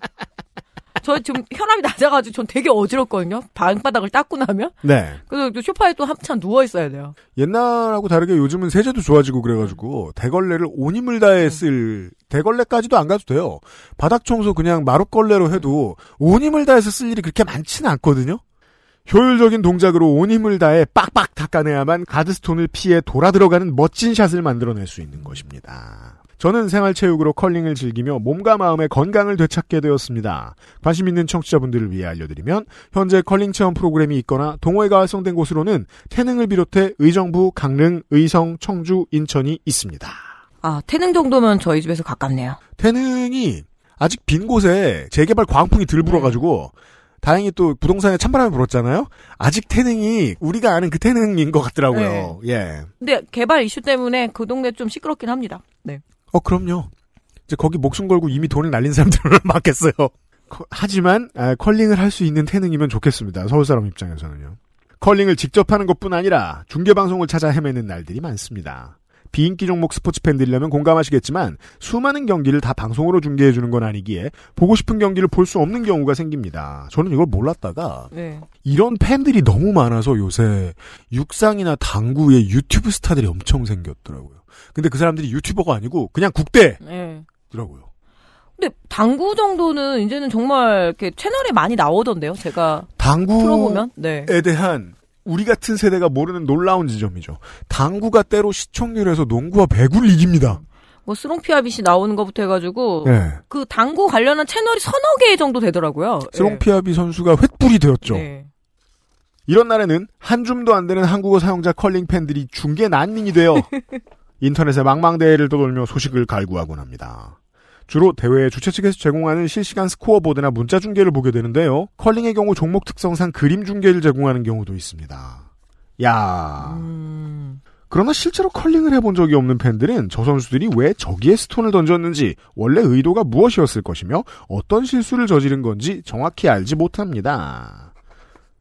저 지금 혈압이 낮아가지고 전 되게 어지럽거든요. 방바닥을 닦고 나면. 네. 그래서 또 소파에 또 한참 누워 있어야 돼요. 옛날하고 다르게 요즘은 세제도 좋아지고 그래가지고 대걸레를 온 힘을 다해 쓸 대걸레까지도 안 가도 돼요. 바닥 청소 그냥 마룻걸레로 해도 온 힘을 다해서 쓸 일이 그렇게 많지는 않거든요. 효율적인 동작으로 온 힘을 다해 빡빡 닦아내야만 가드스톤을 피해 돌아 들어가는 멋진 샷을 만들어낼 수 있는 것입니다. 저는 생활체육으로 컬링을 즐기며 몸과 마음의 건강을 되찾게 되었습니다. 관심 있는 청취자분들을 위해 알려드리면 현재 컬링 체험 프로그램이 있거나 동호회가 활성된 곳으로는 태능을 비롯해 의정부, 강릉, 의성, 청주, 인천이 있습니다. 아, 태능 정도면 저희 집에서 가깝네요. 태능이 아직 빈 곳에 재개발 광풍이 들 불어가지고 다행히 또 부동산에 찬바람이 불었잖아요. 아직 태능이 우리가 아는 그 태능인 것 같더라고요. 예. 근데 개발 이슈 때문에 그 동네 좀 시끄럽긴 합니다. 네. 어 그럼요. 이제 거기 목숨 걸고 이미 돈을 날린 사람들은 많겠어요. (laughs) 커- 하지만 아, 컬링을 할 수 있는 태능이면 좋겠습니다. 서울 사람 입장에서는요. 컬링을 직접 하는 것뿐 아니라 중계 방송을 찾아 헤매는 날들이 많습니다. 비인기 종목 스포츠 팬들이라면 공감하시겠지만 수많은 경기를 다 방송으로 중계해 주는 건 아니기에 보고 싶은 경기를 볼 수 없는 경우가 생깁니다. 저는 이걸 몰랐다가 네. 이런 팬들이 너무 많아서 요새 육상이나 당구에 유튜브 스타들이 엄청 생겼더라고요. 근데 그 사람들이 유튜버가 아니고 그냥 국대더라고요. 네. 근데 당구 정도는 이제는 정말 이렇게 채널에 많이 나오던데요. 제가 당구에. 네. 대한 우리 같은 세대가 모르는 놀라운 지점이죠. 당구가 때로 시청률에서 농구와 배구를 이깁니다. 뭐 스롱피아빗이 나오는 것부터 해가지고 네. 그 당구 관련한 채널이 서너 개 정도 되더라고요. 스롱피아비 선수가 횃불이 되었죠. 네. 이런 날에는 한 줌도 안 되는 한국어 사용자 컬링 팬들이 중계 난민이 되어 (laughs) 인터넷에 망망대해를 떠돌며 소식을 갈구하곤 합니다. 주로 대회 주최 측에서 제공하는 실시간 스코어보드나 문자 중계를 보게 되는데요. 컬링의 경우 종목 특성상 그림 중계를 제공하는 경우도 있습니다. 야 음. 그러나 실제로 컬링을 해본 적이 없는 팬들은 저 선수들이 왜 저기에 스톤을 던졌는지 원래 의도가 무엇이었을 것이며 어떤 실수를 저지른 건지 정확히 알지 못합니다.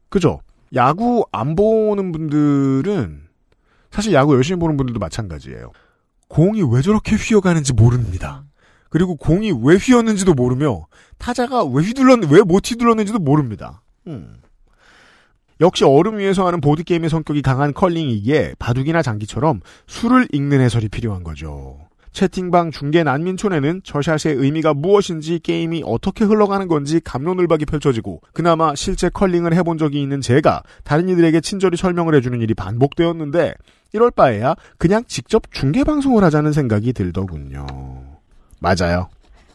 그죠? 야구 안 보는 분들은 사실 야구 열심히 보는 분들도 마찬가지예요. 공이 왜 저렇게 휘어가는지 모릅니다. 그리고 공이 왜 휘었는지도 모르며 타자가 왜 휘둘렀 왜못 휘둘렀는지도 모릅니다. 음. 역시 얼음 위에서 하는 보드 게임의 성격이 강한 컬링이기에 바둑이나 장기처럼 수를 읽는 해설이 필요한 거죠. 채팅방 중계 난민촌에는 저샷의 의미가 무엇인지 게임이 어떻게 흘러가는 건지 감론을박이 펼쳐지고 그나마 실제 컬링을 해본 적이 있는 제가 다른 이들에게 친절히 설명을 해주는 일이 반복되었는데 이럴 바에야 그냥 직접 중계 방송을 하자는 생각이 들더군요. 맞아요.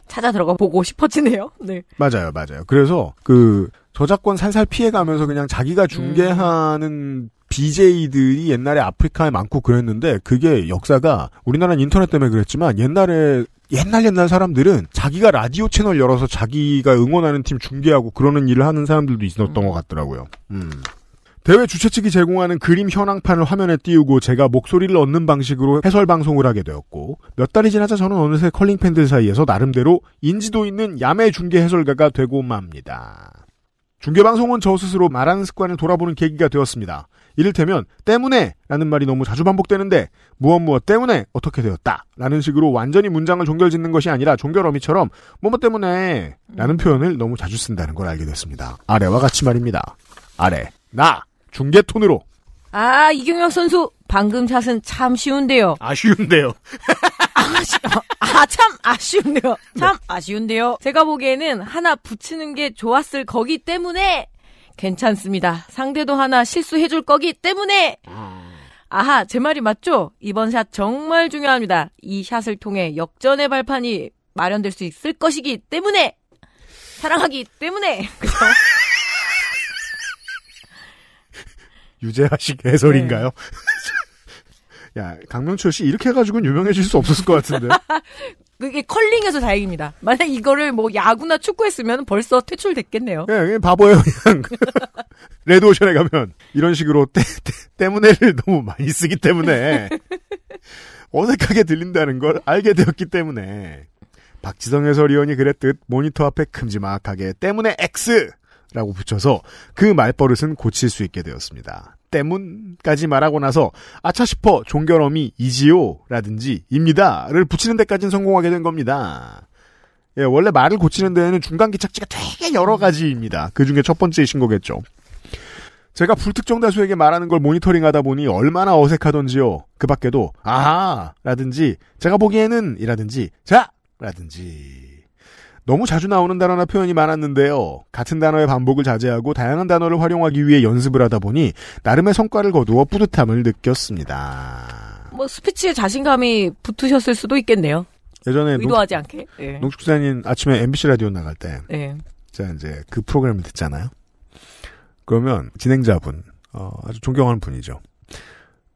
찾아 들어가 보고 싶어지네요. (laughs) 네. 맞아요, 맞아요. 그래서 그 저작권 살살 피해가면서 그냥 자기가 중계하는 BJ들이 옛날에 아프리카에 많고 그랬는데 그게 역사가 우리나라는 인터넷 때문에 그랬지만 옛날에 옛날 옛날 사람들은 자기가 라디오 채널 열어서 자기가 응원하는 팀 중계하고 그러는 일을 하는 사람들도 있었던 것 같더라고요. 음. 대회 주최 측이 제공하는 그림 현황판을 화면에 띄우고 제가 목소리를 얻는 방식으로 해설 방송을 하게 되었고 몇 달이 지나자 저는 어느새 컬링 팬들 사이에서 나름대로 인지도 있는 야매 중계 해설가가 되고 맙니다. 중계 방송은 저 스스로 말하는 습관을 돌아보는 계기가 되었습니다. 이를테면 때문에 라는 말이 너무 자주 반복되는데 무엇 무엇 때문에 어떻게 되었다 라는 식으로 완전히 문장을 종결짓는 것이 아니라 종결 어미처럼 뭐뭐 때문에 라는 표현을 너무 자주 쓴다는 걸 알게 됐습니다. 아래와 같이 말입니다. 아래 나 중계 톤으로 아, 이경혁 선수, 방금 샷은 참 쉬운데요. 아쉬운데요. 아, 참 아쉬운데요. 참 아쉬운데요. 제가 보기에는 하나 붙이는 게 좋았을 거기 때문에 괜찮습니다. 상대도 하나 실수해줄 거기 때문에. 아하, 제 말이 맞죠? 이번 샷 정말 중요합니다. 이 샷을 통해 역전의 발판이 마련될 수 있을 것이기 때문에. 사랑하기 때문에. 그죠? (laughs) 유재하식 해설인가요? (laughs) 야 강명철 씨 이렇게 해가지고는 유명해질 수 없었을 것 같은데. (laughs) 그게 컬링에서 다행입니다. 만약 이거를 뭐 야구나 축구했으면 벌써 퇴출됐겠네요. 그냥, 그냥 바보예요, 그냥. (laughs) 레드오션에 가면, 이런 식으로 때, 때, 때문에를 너무 많이 쓰기 때문에, 어색하게 들린다는 걸 알게 되었기 때문에, 박지성 해설위원이 그랬듯 모니터 앞에 큼지막하게 때문에 X! 라고 붙여서 그 말버릇은 고칠 수 있게 되었습니다. 때문까지 말하고 나서 아차 싶어 종결음이 이지요 라든지 입니다를 붙이는 데까지는 성공하게 된 겁니다. 예, 원래 말을 고치는 데에는 중간 기착지가 되게 여러 가지입니다. 그 중에 첫 번째이신 거겠죠. 제가 불특정 다수에게 말하는 걸 모니터링 하다 보니 얼마나 어색하던지요. 그 밖에도, 아하! 라든지, 제가 보기에는, 이라든지, 자! 라든지. 너무 자주 나오는 단어나 표현이 많았는데요. 같은 단어의 반복을 자제하고 다양한 단어를 활용하기 위해 연습을 하다 보니 나름의 성과를 거두어 뿌듯함을 느꼈습니다. 뭐 스피치에 자신감이 붙으셨을 수도 있겠네요. 예전에 의도하지 않게. 예. 농축사님 아침에 MBC 라디오 나갈 때 예. 제가 이제 그 프로그램을 듣잖아요. 그러면 진행자분 어, 아주 존경하는 분이죠.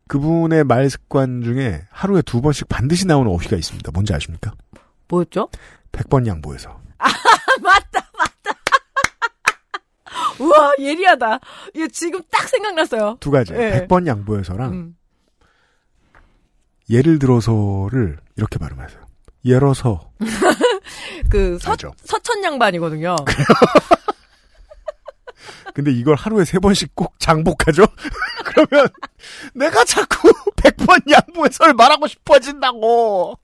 그분의 말 습관 중에 하루에 두 번씩 반드시 나오는 어휘가 있습니다. 뭔지 아십니까? 뭐였죠? 100번 양보해서. (laughs) 맞다, 맞다. (laughs) 우와, 예리하다. 이거 지금 딱 생각났어요. 두 가지. 예. 100번 양보해서랑 음. 예를 들어서를 이렇게 발음하세요. 예러서. (laughs) 그 서, 알죠. 서천 양반이거든요. 근데 이걸 하루에 세 번씩 꼭 장복하죠? 그러면 내가 자꾸 100번 양보해서를 말하고 싶어진다고.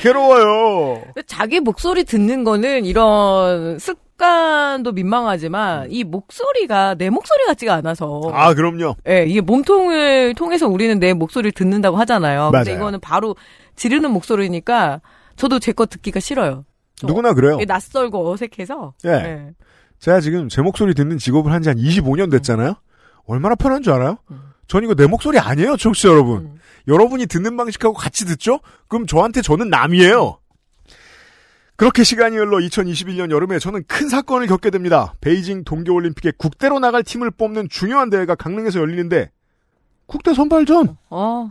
괴로워요. 자기 목소리 듣는 거는 이런 습관도 민망하지만 이 목소리가 내 목소리 같지가 않아서 아, 그럼요. 예, 이게 몸통을 통해서 우리는 내 목소리를 듣는다고 하잖아요. 근데 맞아요. 이거는 바로 지르는 목소리니까 저도 제 거 듣기가 싫어요. 저- 누구나 그래요. 낯설고 어색해서. 예. 예. 제가 지금 제 목소리 듣는 직업을 한 지 한 25년 됐잖아요? 얼마나 편한 줄 알아요? 음. 전 이거 내 목소리 아니에요, 청취자 여러분. 음. 여러분이 듣는 방식하고 같이 듣죠? 그럼 저한테 저는 남이에요. 그렇게 시간이 흘러 2021년 여름에 저는 큰 사건을 겪게 됩니다. 베이징 동계올림픽에 국대로 나갈 팀을 뽑는 중요한 대회가 강릉에서 열리는데 국대 선발전 어,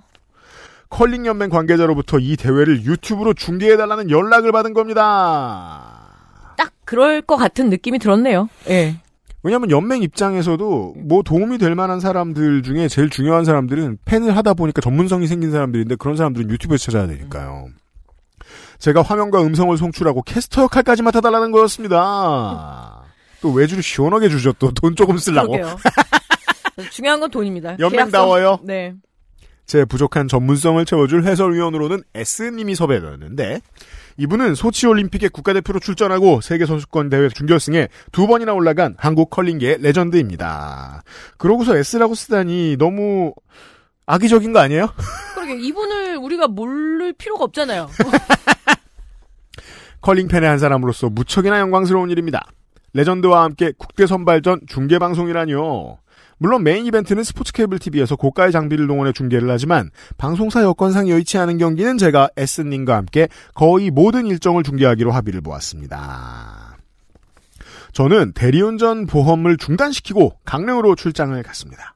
컬링 연맹 관계자로부터 이 대회를 유튜브로 중계해 달라는 연락을 받은 겁니다. 딱 그럴 것 같은 느낌이 들었네요. 예. 왜냐하면 연맹 입장에서도 뭐 도움이 될 만한 사람들 중에 제일 중요한 사람들은 팬을 하다 보니까 전문성이 생긴 사람들인데 그런 사람들은 유튜브에서 찾아야 되니까요. 제가 화면과 음성을 송출하고 캐스터 역할까지 맡아달라는 거였습니다. 또 외주를 시원하게 주죠. 또 돈 조금 쓰려고. (laughs) 중요한 건 돈입니다. 연맹다워요. 네. 제 부족한 전문성을 채워줄 해설위원으로는 S님이 섭외되었는데 이분은 소치 올림픽에 국가대표로 출전하고 세계 선수권 대회 준결승에 두 번이나 올라간 한국 컬링계의 레전드입니다. 그러고서 S라고 쓰다니 너무 악의적인 거 아니에요? (laughs) 그러게 이분을 우리가 모를 필요가 없잖아요. (laughs) 컬링 팬의 한 사람으로서 무척이나 영광스러운 일입니다. 레전드와 함께 국대 선발전 중계 방송이라뇨. 물론 메인 이벤트는 스포츠 케이블 TV에서 고가의 장비를 동원해 중계를 하지만 방송사 여건상 여의치 않은 경기는 제가 S님과 함께 거의 모든 일정을 중계하기로 합의를 보았습니다. 저는 대리운전 보험을 중단시키고 강릉으로 출장을 갔습니다.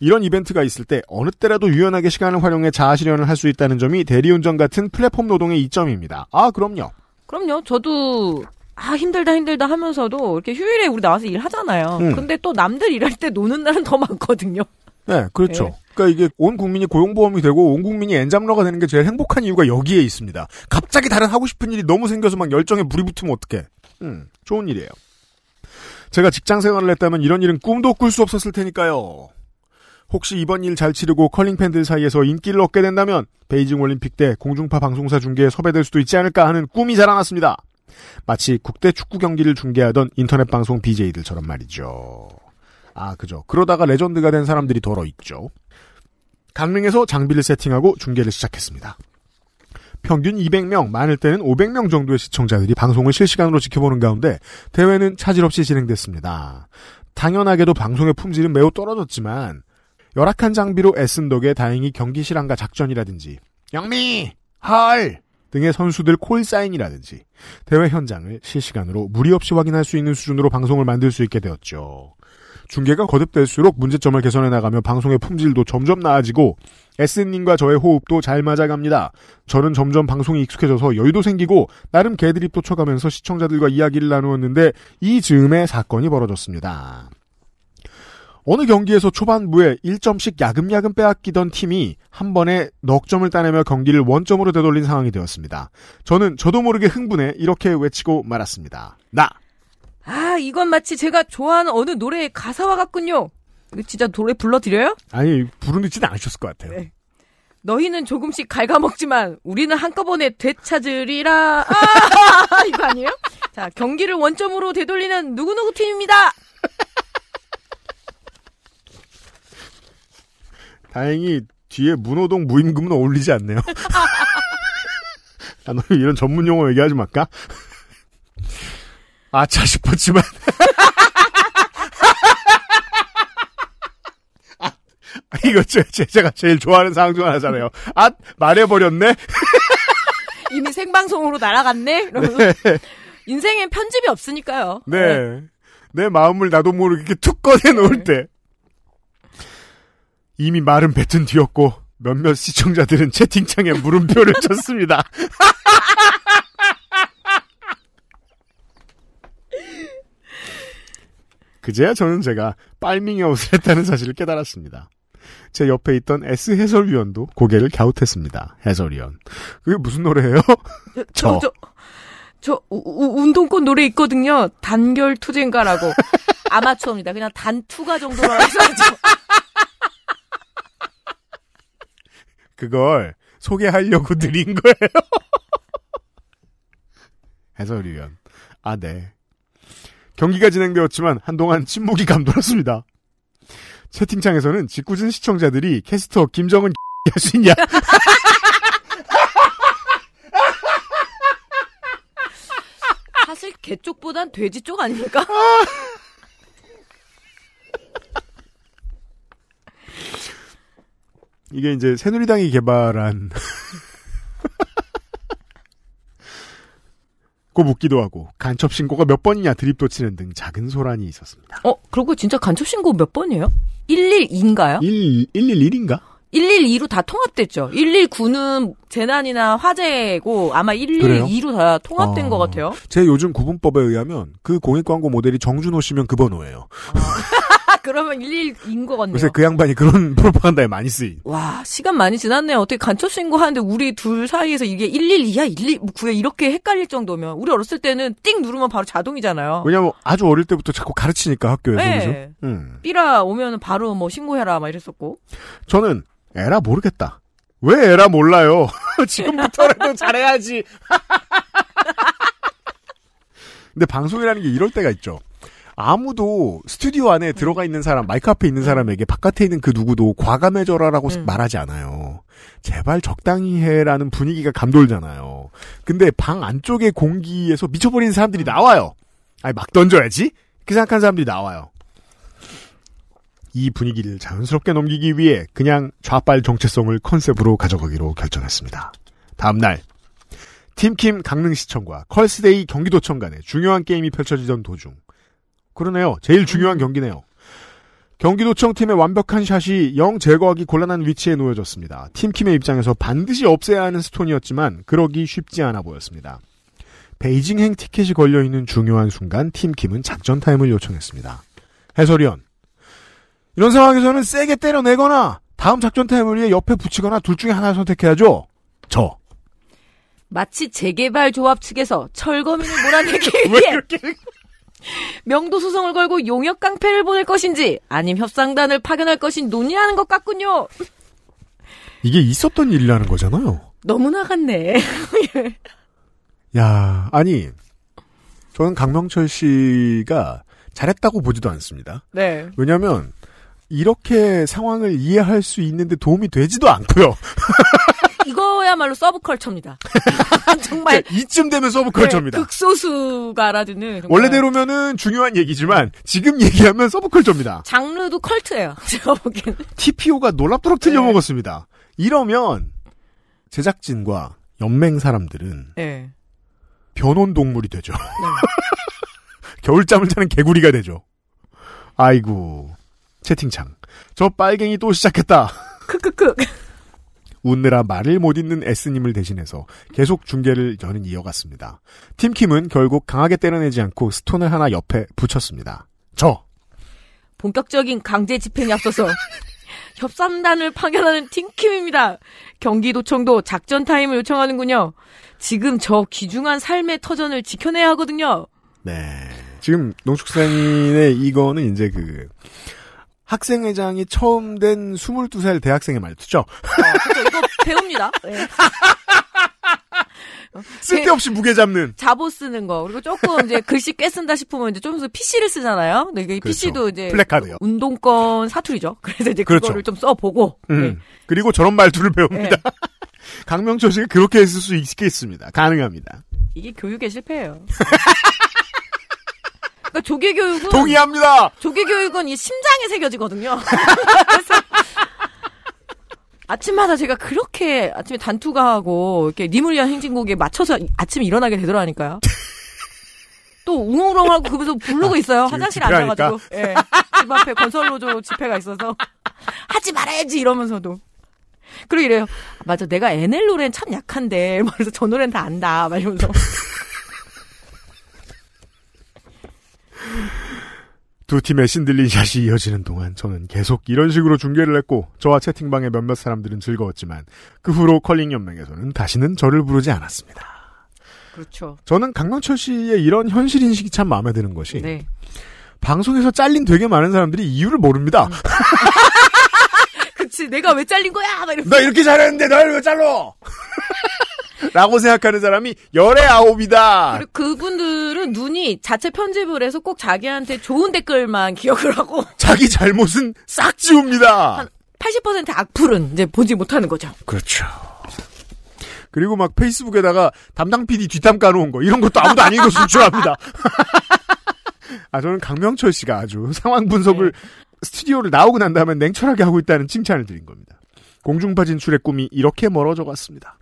이런 이벤트가 있을 때 어느 때라도 유연하게 시간을 활용해 자아 실현을 할 수 있다는 점이 대리운전 같은 플랫폼 노동의 이점입니다. 아, 그럼요. 그럼요. 저도 아 힘들다 힘들다 하면서도 이렇게 휴일에 우리 나와서 일하잖아요. 음. 근데 또 남들 일할 때 노는 날은 더 많거든요. 네, 그렇죠. 네. 그러니까 이게 온 국민이 고용보험이 되고 온 국민이 엔잡러가 되는 게 제일 행복한 이유가 여기에 있습니다. 갑자기 다른 하고 싶은 일이 너무 생겨서 막 열정에 불이 붙으면 어떡해. 음, 좋은 일이에요. 제가 직장 생활을 했다면 이런 일은 꿈도 꿀 수 없었을 테니까요. 혹시 이번 일 잘 치르고 컬링 팬들 사이에서 인기를 얻게 된다면 베이징 올림픽 때 공중파 방송사 중계에 섭외될 수도 있지 않을까 하는 꿈이 자라났습니다. 마치 국대 축구 경기를 중계하던 인터넷 방송 BJ들처럼 말이죠. 아, 그죠. 그러다가 레전드가 된 사람들이 더러 있죠. 강릉에서 장비를 세팅하고 중계를 시작했습니다. 평균 200명, 많을 때는 500명 정도의 시청자들이 방송을 실시간으로 지켜보는 가운데 대회는 차질 없이 진행됐습니다. 당연하게도 방송의 품질은 매우 떨어졌지만 열악한 장비로 애쓴 덕에 다행히 경기 실황과 작전이라든지 영미, 헐 등의 선수들 콜사인이라든지 대회 현장을 실시간으로 무리 없이 확인할 수 있는 수준으로 방송을 만들 수 있게 되었죠. 중계가 거듭될수록 문제점을 개선해 나가며 방송의 품질도 점점 나아지고 에스님과 저의 호흡도 잘 맞아갑니다. 저는 점점 방송이 익숙해져서 여유도 생기고 나름 개드립도 쳐가면서 시청자들과 이야기를 나누었는데 이 즈음에 사건이 벌어졌습니다. 어느 경기에서 초반부에 1점씩 야금야금 빼앗기던 팀이 한 번에 넉 점을 따내며 경기를 원점으로 되돌린 상황이 되었습니다. 저는 저도 모르게 흥분해 이렇게 외치고 말았습니다. 나! 아 이건 마치 제가 좋아하는 어느 노래의 가사와 같군요. 이거 진짜 노래 불러드려요? 아니, 부르지는 않으셨을 것 같아요. 네. 너희는 조금씩 갉아먹지만 우리는 한꺼번에 되찾으리라. 아, (laughs) 이거 아니에요? 자, 경기를 원점으로 되돌리는 누구누구 팀입니다. 다행히 뒤에 문호동 무임금은 어울리지 않네요. (laughs) 아, 너 이런 전문 용어 얘기하지 말까? (laughs) 아차 싶었지만. (laughs) 아, 이거 제, 제가 제일 좋아하는 상황 중 하나잖아요. 아, 말해버렸네? 이미 생방송으로 날아갔네. 이러면서 인생엔 편집이 없으니까요. 네. 내 마음을 나도 모르게 툭 꺼내놓을 때. 이미 말은 뱉은 뒤였고, 몇몇 시청자들은 채팅창에 물음표를 (laughs) 쳤습니다. (laughs) 그제야 저는 제가 빨밍이 옷을 했다는 사실을 깨달았습니다. 제 옆에 있던 S 해설위원도 고개를 갸웃했습니다. 해설위원. 그게 무슨 노래예요? 저, 저. 저, 우- 운동권 노래 있거든요. 단결 투쟁가라고. (laughs) 아마추어입니다. 그냥 단투가 정도로 해서 그걸 소개하려고 (laughs) 드린 거예요. (laughs) 해설위원. 아, 네. 경기가 진행되었지만 한동안 침묵이 감돌았습니다. 채팅창에서는 짓궂은 시청자들이 캐스터 김정은 (laughs) 할 수 있냐? 사실 개 쪽보단 돼지 쪽 아닙니까? 이게 이제 새누리당이 개발한 (laughs) 고 묻기도 하고 간첩 신고가 몇 번이냐 드립도 치는 등 작은 소란이 있었습니다. 어, 그리고 진짜 간첩 신고 몇 번이에요? 112인가요? 1 111인가? 112로 다 통합됐죠. 119는 재난이나 화재고 아마 그래요? 112로 다 통합된 아. 것 같아요. 제 요즘 구분법에 의하면 그 공익 광고 모델이 정준호 씨면 그 번호예요. 아, (laughs) 그러면 112인 것 같네요. 요새 그 양반이 그런 (laughs) 프로파간다에 많이 쓰인. 와, 시간 많이 지났네요. 어떻게 간첩 신고하는데 우리 둘 사이에서 이게 112야, 119야 이렇게 헷갈릴 정도면 우리 어렸을 때는 띵 누르면 바로 자동이잖아요. 왜냐면 아주 어릴 때부터 자꾸 가르치니까 학교에서 네. 그죠? 음. 삐라 오면 바로 뭐 신고해라 막 이랬었고. 저는 에라 모르겠다. 왜 에라 몰라요? (laughs) 지금부터라도 잘해야지. 근데 방송이라는 게 이럴 때가 있죠. 아무도 스튜디오 안에 들어가 있는 사람, 마이크 앞에 있는 사람에게 바깥에 있는 그 누구도 과감해져라라고 음. 말하지 않아요. 제발 적당히 해라는 분위기가 감돌잖아요. 근데 방 안쪽의 공기에서 미쳐버리는 사람들이 나와요. 아니, 막 던져야지? 그 생각하는 사람들이 나와요. 이 분위기를 자연스럽게 넘기기 위해 그냥 좌빨 정체성을 컨셉으로 가져가기로 결정했습니다. 다음날 팀킴 강릉시청과 컬스데이 경기도청 간에 중요한 게임이 펼쳐지던 도중 그러네요. 제일 중요한 경기네요. 경기도청 팀의 완벽한 샷이 영 제거하기 곤란한 위치에 놓여졌습니다. 팀킴의 입장에서 반드시 없애야 하는 스톤이었지만 그러기 쉽지 않아 보였습니다. 베이징행 티켓이 걸려있는 중요한 순간 팀킴은 작전 타임을 요청했습니다. 해설위원. 이런 상황에서는 세게 때려내거나 다음 작전 타임을 위해 옆에 붙이거나 둘 중에 하나를 선택해야죠. 저. 마치 재개발 조합 측에서 철거민을 몰아내기 (laughs) 위해 명도 소송을 걸고 용역 깡패를 보낼 것인지 아님 협상단을 파견할 것인지 논의하는 것 같군요. 이게 있었던 일이라는 거잖아요. 너무 나갔네. (laughs) 야, 아니, 저는 강명철 씨가 잘했다고 보지도 않습니다. 네. 왜냐면, 이렇게 상황을 이해할 수 있는데 도움이 되지도 않고요. (laughs) 이거야말로 서브컬처입니다. (laughs) 정말 이쯤 되면 서브컬처입니다. 네, 극소수가 알아듣는 원래대로면은 중요한 얘기지만 지금 얘기하면 서브컬처입니다. 장르도 컬트예요. (laughs) 제가 보기에는. TPO가 놀랍도록 네. 틀려먹었습니다. 이러면 제작진과 연맹 사람들은 네. 변온 동물이 되죠. (laughs) 겨울잠을 자는 개구리가 되죠. 아이고 채팅창 저 빨갱이 또 시작했다. 크크크. 웃느라 말을 못 잇는 S님을 대신해서 계속 중계를 저는 이어갔습니다. 팀킴은 결국 강하게 때려내지 않고 스톤을 하나 옆에 붙였습니다. 저 본격적인 강제 집행에 앞서서 (laughs) 협상단을 파견하는 팀킴입니다. 경기도청도 작전 타임을 요청하는군요. 지금 저 귀중한 삶의 터전을 지켜내야 하거든요. 네. 지금 농축산인의 이거는 이제 그 학생회장이 처음 된 22살 대학생의 말투죠. 어, 그래서 이거 배웁니다. 네. (laughs) 쓸데없이 무게 잡는. 자보 쓰는 거 그리고 조금 이제 글씨 꽤 쓴다 싶으면 이제 좀더 PC를 쓰잖아요. 근데 이게 그렇죠. PC도 이제 플래카드요. 운동권 사투리죠. 그래서 이제 그렇죠. 그거를 좀 써보고 음. 네. 그리고 저런 말투를 배웁니다. 네. (laughs) 강명철 씨가 그렇게 했을 수 있겠습니다. 가능합니다. 이게 교육의 실패예요. (laughs) 그러니까 조개 교육은 동의합니다. 조개 교육은 이 심장에 새겨지거든요. (laughs) 그래서 아침마다 제가 그렇게 아침에 단투가 하고 이렇게 님을 위한 행진곡에 맞춰서 아침에 일어나게 되더라니까요. 또 웅웅웅하고 그러면서 부르고 있어요. 지금 화장실에 집회하니까? 앉아가지고. 예. 집 앞에 건설노조 집회가 있어서 하지 말아야지 이러면서도. 그리고 이래요. 아, 맞아, 내가 NL 노래는 참 약한데. 그래서 저 노래는 다 안다. 막 이러면서. 두 팀의 신들린 샷이 이어지는 동안 저는 계속 이런 식으로 중계를 했고 저와 채팅방의 몇몇 사람들은 즐거웠지만 그 후로 컬링 연맹에서는 다시는 저를 부르지 않았습니다. 그렇죠. 저는 강명철 씨의 이런 현실 인식이 참 마음에 드는 것이 네. 방송에서 잘린 되게 많은 사람들이 이유를 모릅니다. 음. (laughs) 그치, 내가 왜 잘린 거야! 막 이러면서. 나 이렇게 잘했는데 날 왜 잘러? (laughs) 라고 생각하는 사람이 열의 아홉이다. 그리고 그분들은 눈이 자체 편집을 해서 꼭 자기한테 좋은 댓글만 기억을 하고 자기 잘못은 싹 지웁니다. 한 80% 악플은 이제 보지 못하는 거죠. 그렇죠. 그리고 막 페이스북에다가 담당 PD 뒷담 까놓은 거 이런 것도 아무도 안 읽었으면 좋아합니다. 아 저는 강명철 씨가 아주 상황 분석을 스튜디오를 나오고 난 다음에 냉철하게 하고 있다는 칭찬을 드린 겁니다. 공중파 진출의 꿈이 이렇게 멀어져 갔습니다.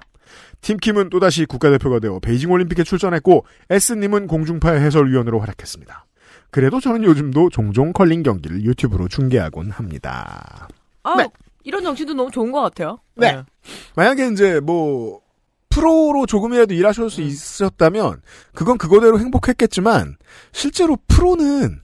팀킴은 또다시 국가대표가 되어 베이징 올림픽에 출전했고 S님은 공중파의 해설위원으로 활약했습니다. 그래도 저는 요즘도 종종 컬링 경기를 유튜브로 중계하곤 합니다. 아, 네. 이런 정치도 너무 좋은 것 같아요. 네. 만약에 이제 뭐 프로로 조금이라도 일하실 수 있었다면 그건 그거대로 행복했겠지만 실제로 프로는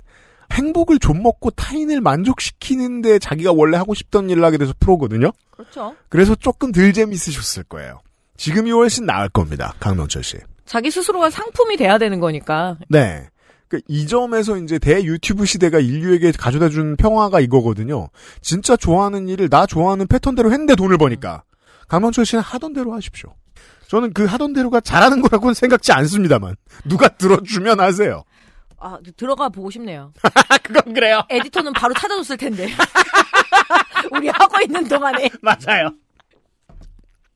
행복을 좀 먹고 타인을 만족시키는데 자기가 원래 하고 싶던 일을 하게 돼서 프로거든요. 그렇죠. 그래서 조금 덜 재밌으셨을 거예요. 지금이 훨씬 나을 겁니다. 강명철 씨. 자기 스스로가 상품이 돼야 되는 거니까. 네. 그이 점에서 이제 대 유튜브 시대가 인류에게 가져다 준 평화가 이거거든요. 진짜 좋아하는 일을 나 좋아하는 패턴대로 했는데 돈을 버니까. 강명철 씨는 하던 대로 하십시오. 저는 그 하던 대로가 잘하는 거라고는 생각지 않습니다만. 누가 들어주면 하세요. 아, 들어가 보고 싶네요. (laughs) 그건 그래요. 에디터는 바로 찾아줬을 텐데. (laughs) 우리 하고 있는 동안에. (laughs) 맞아요.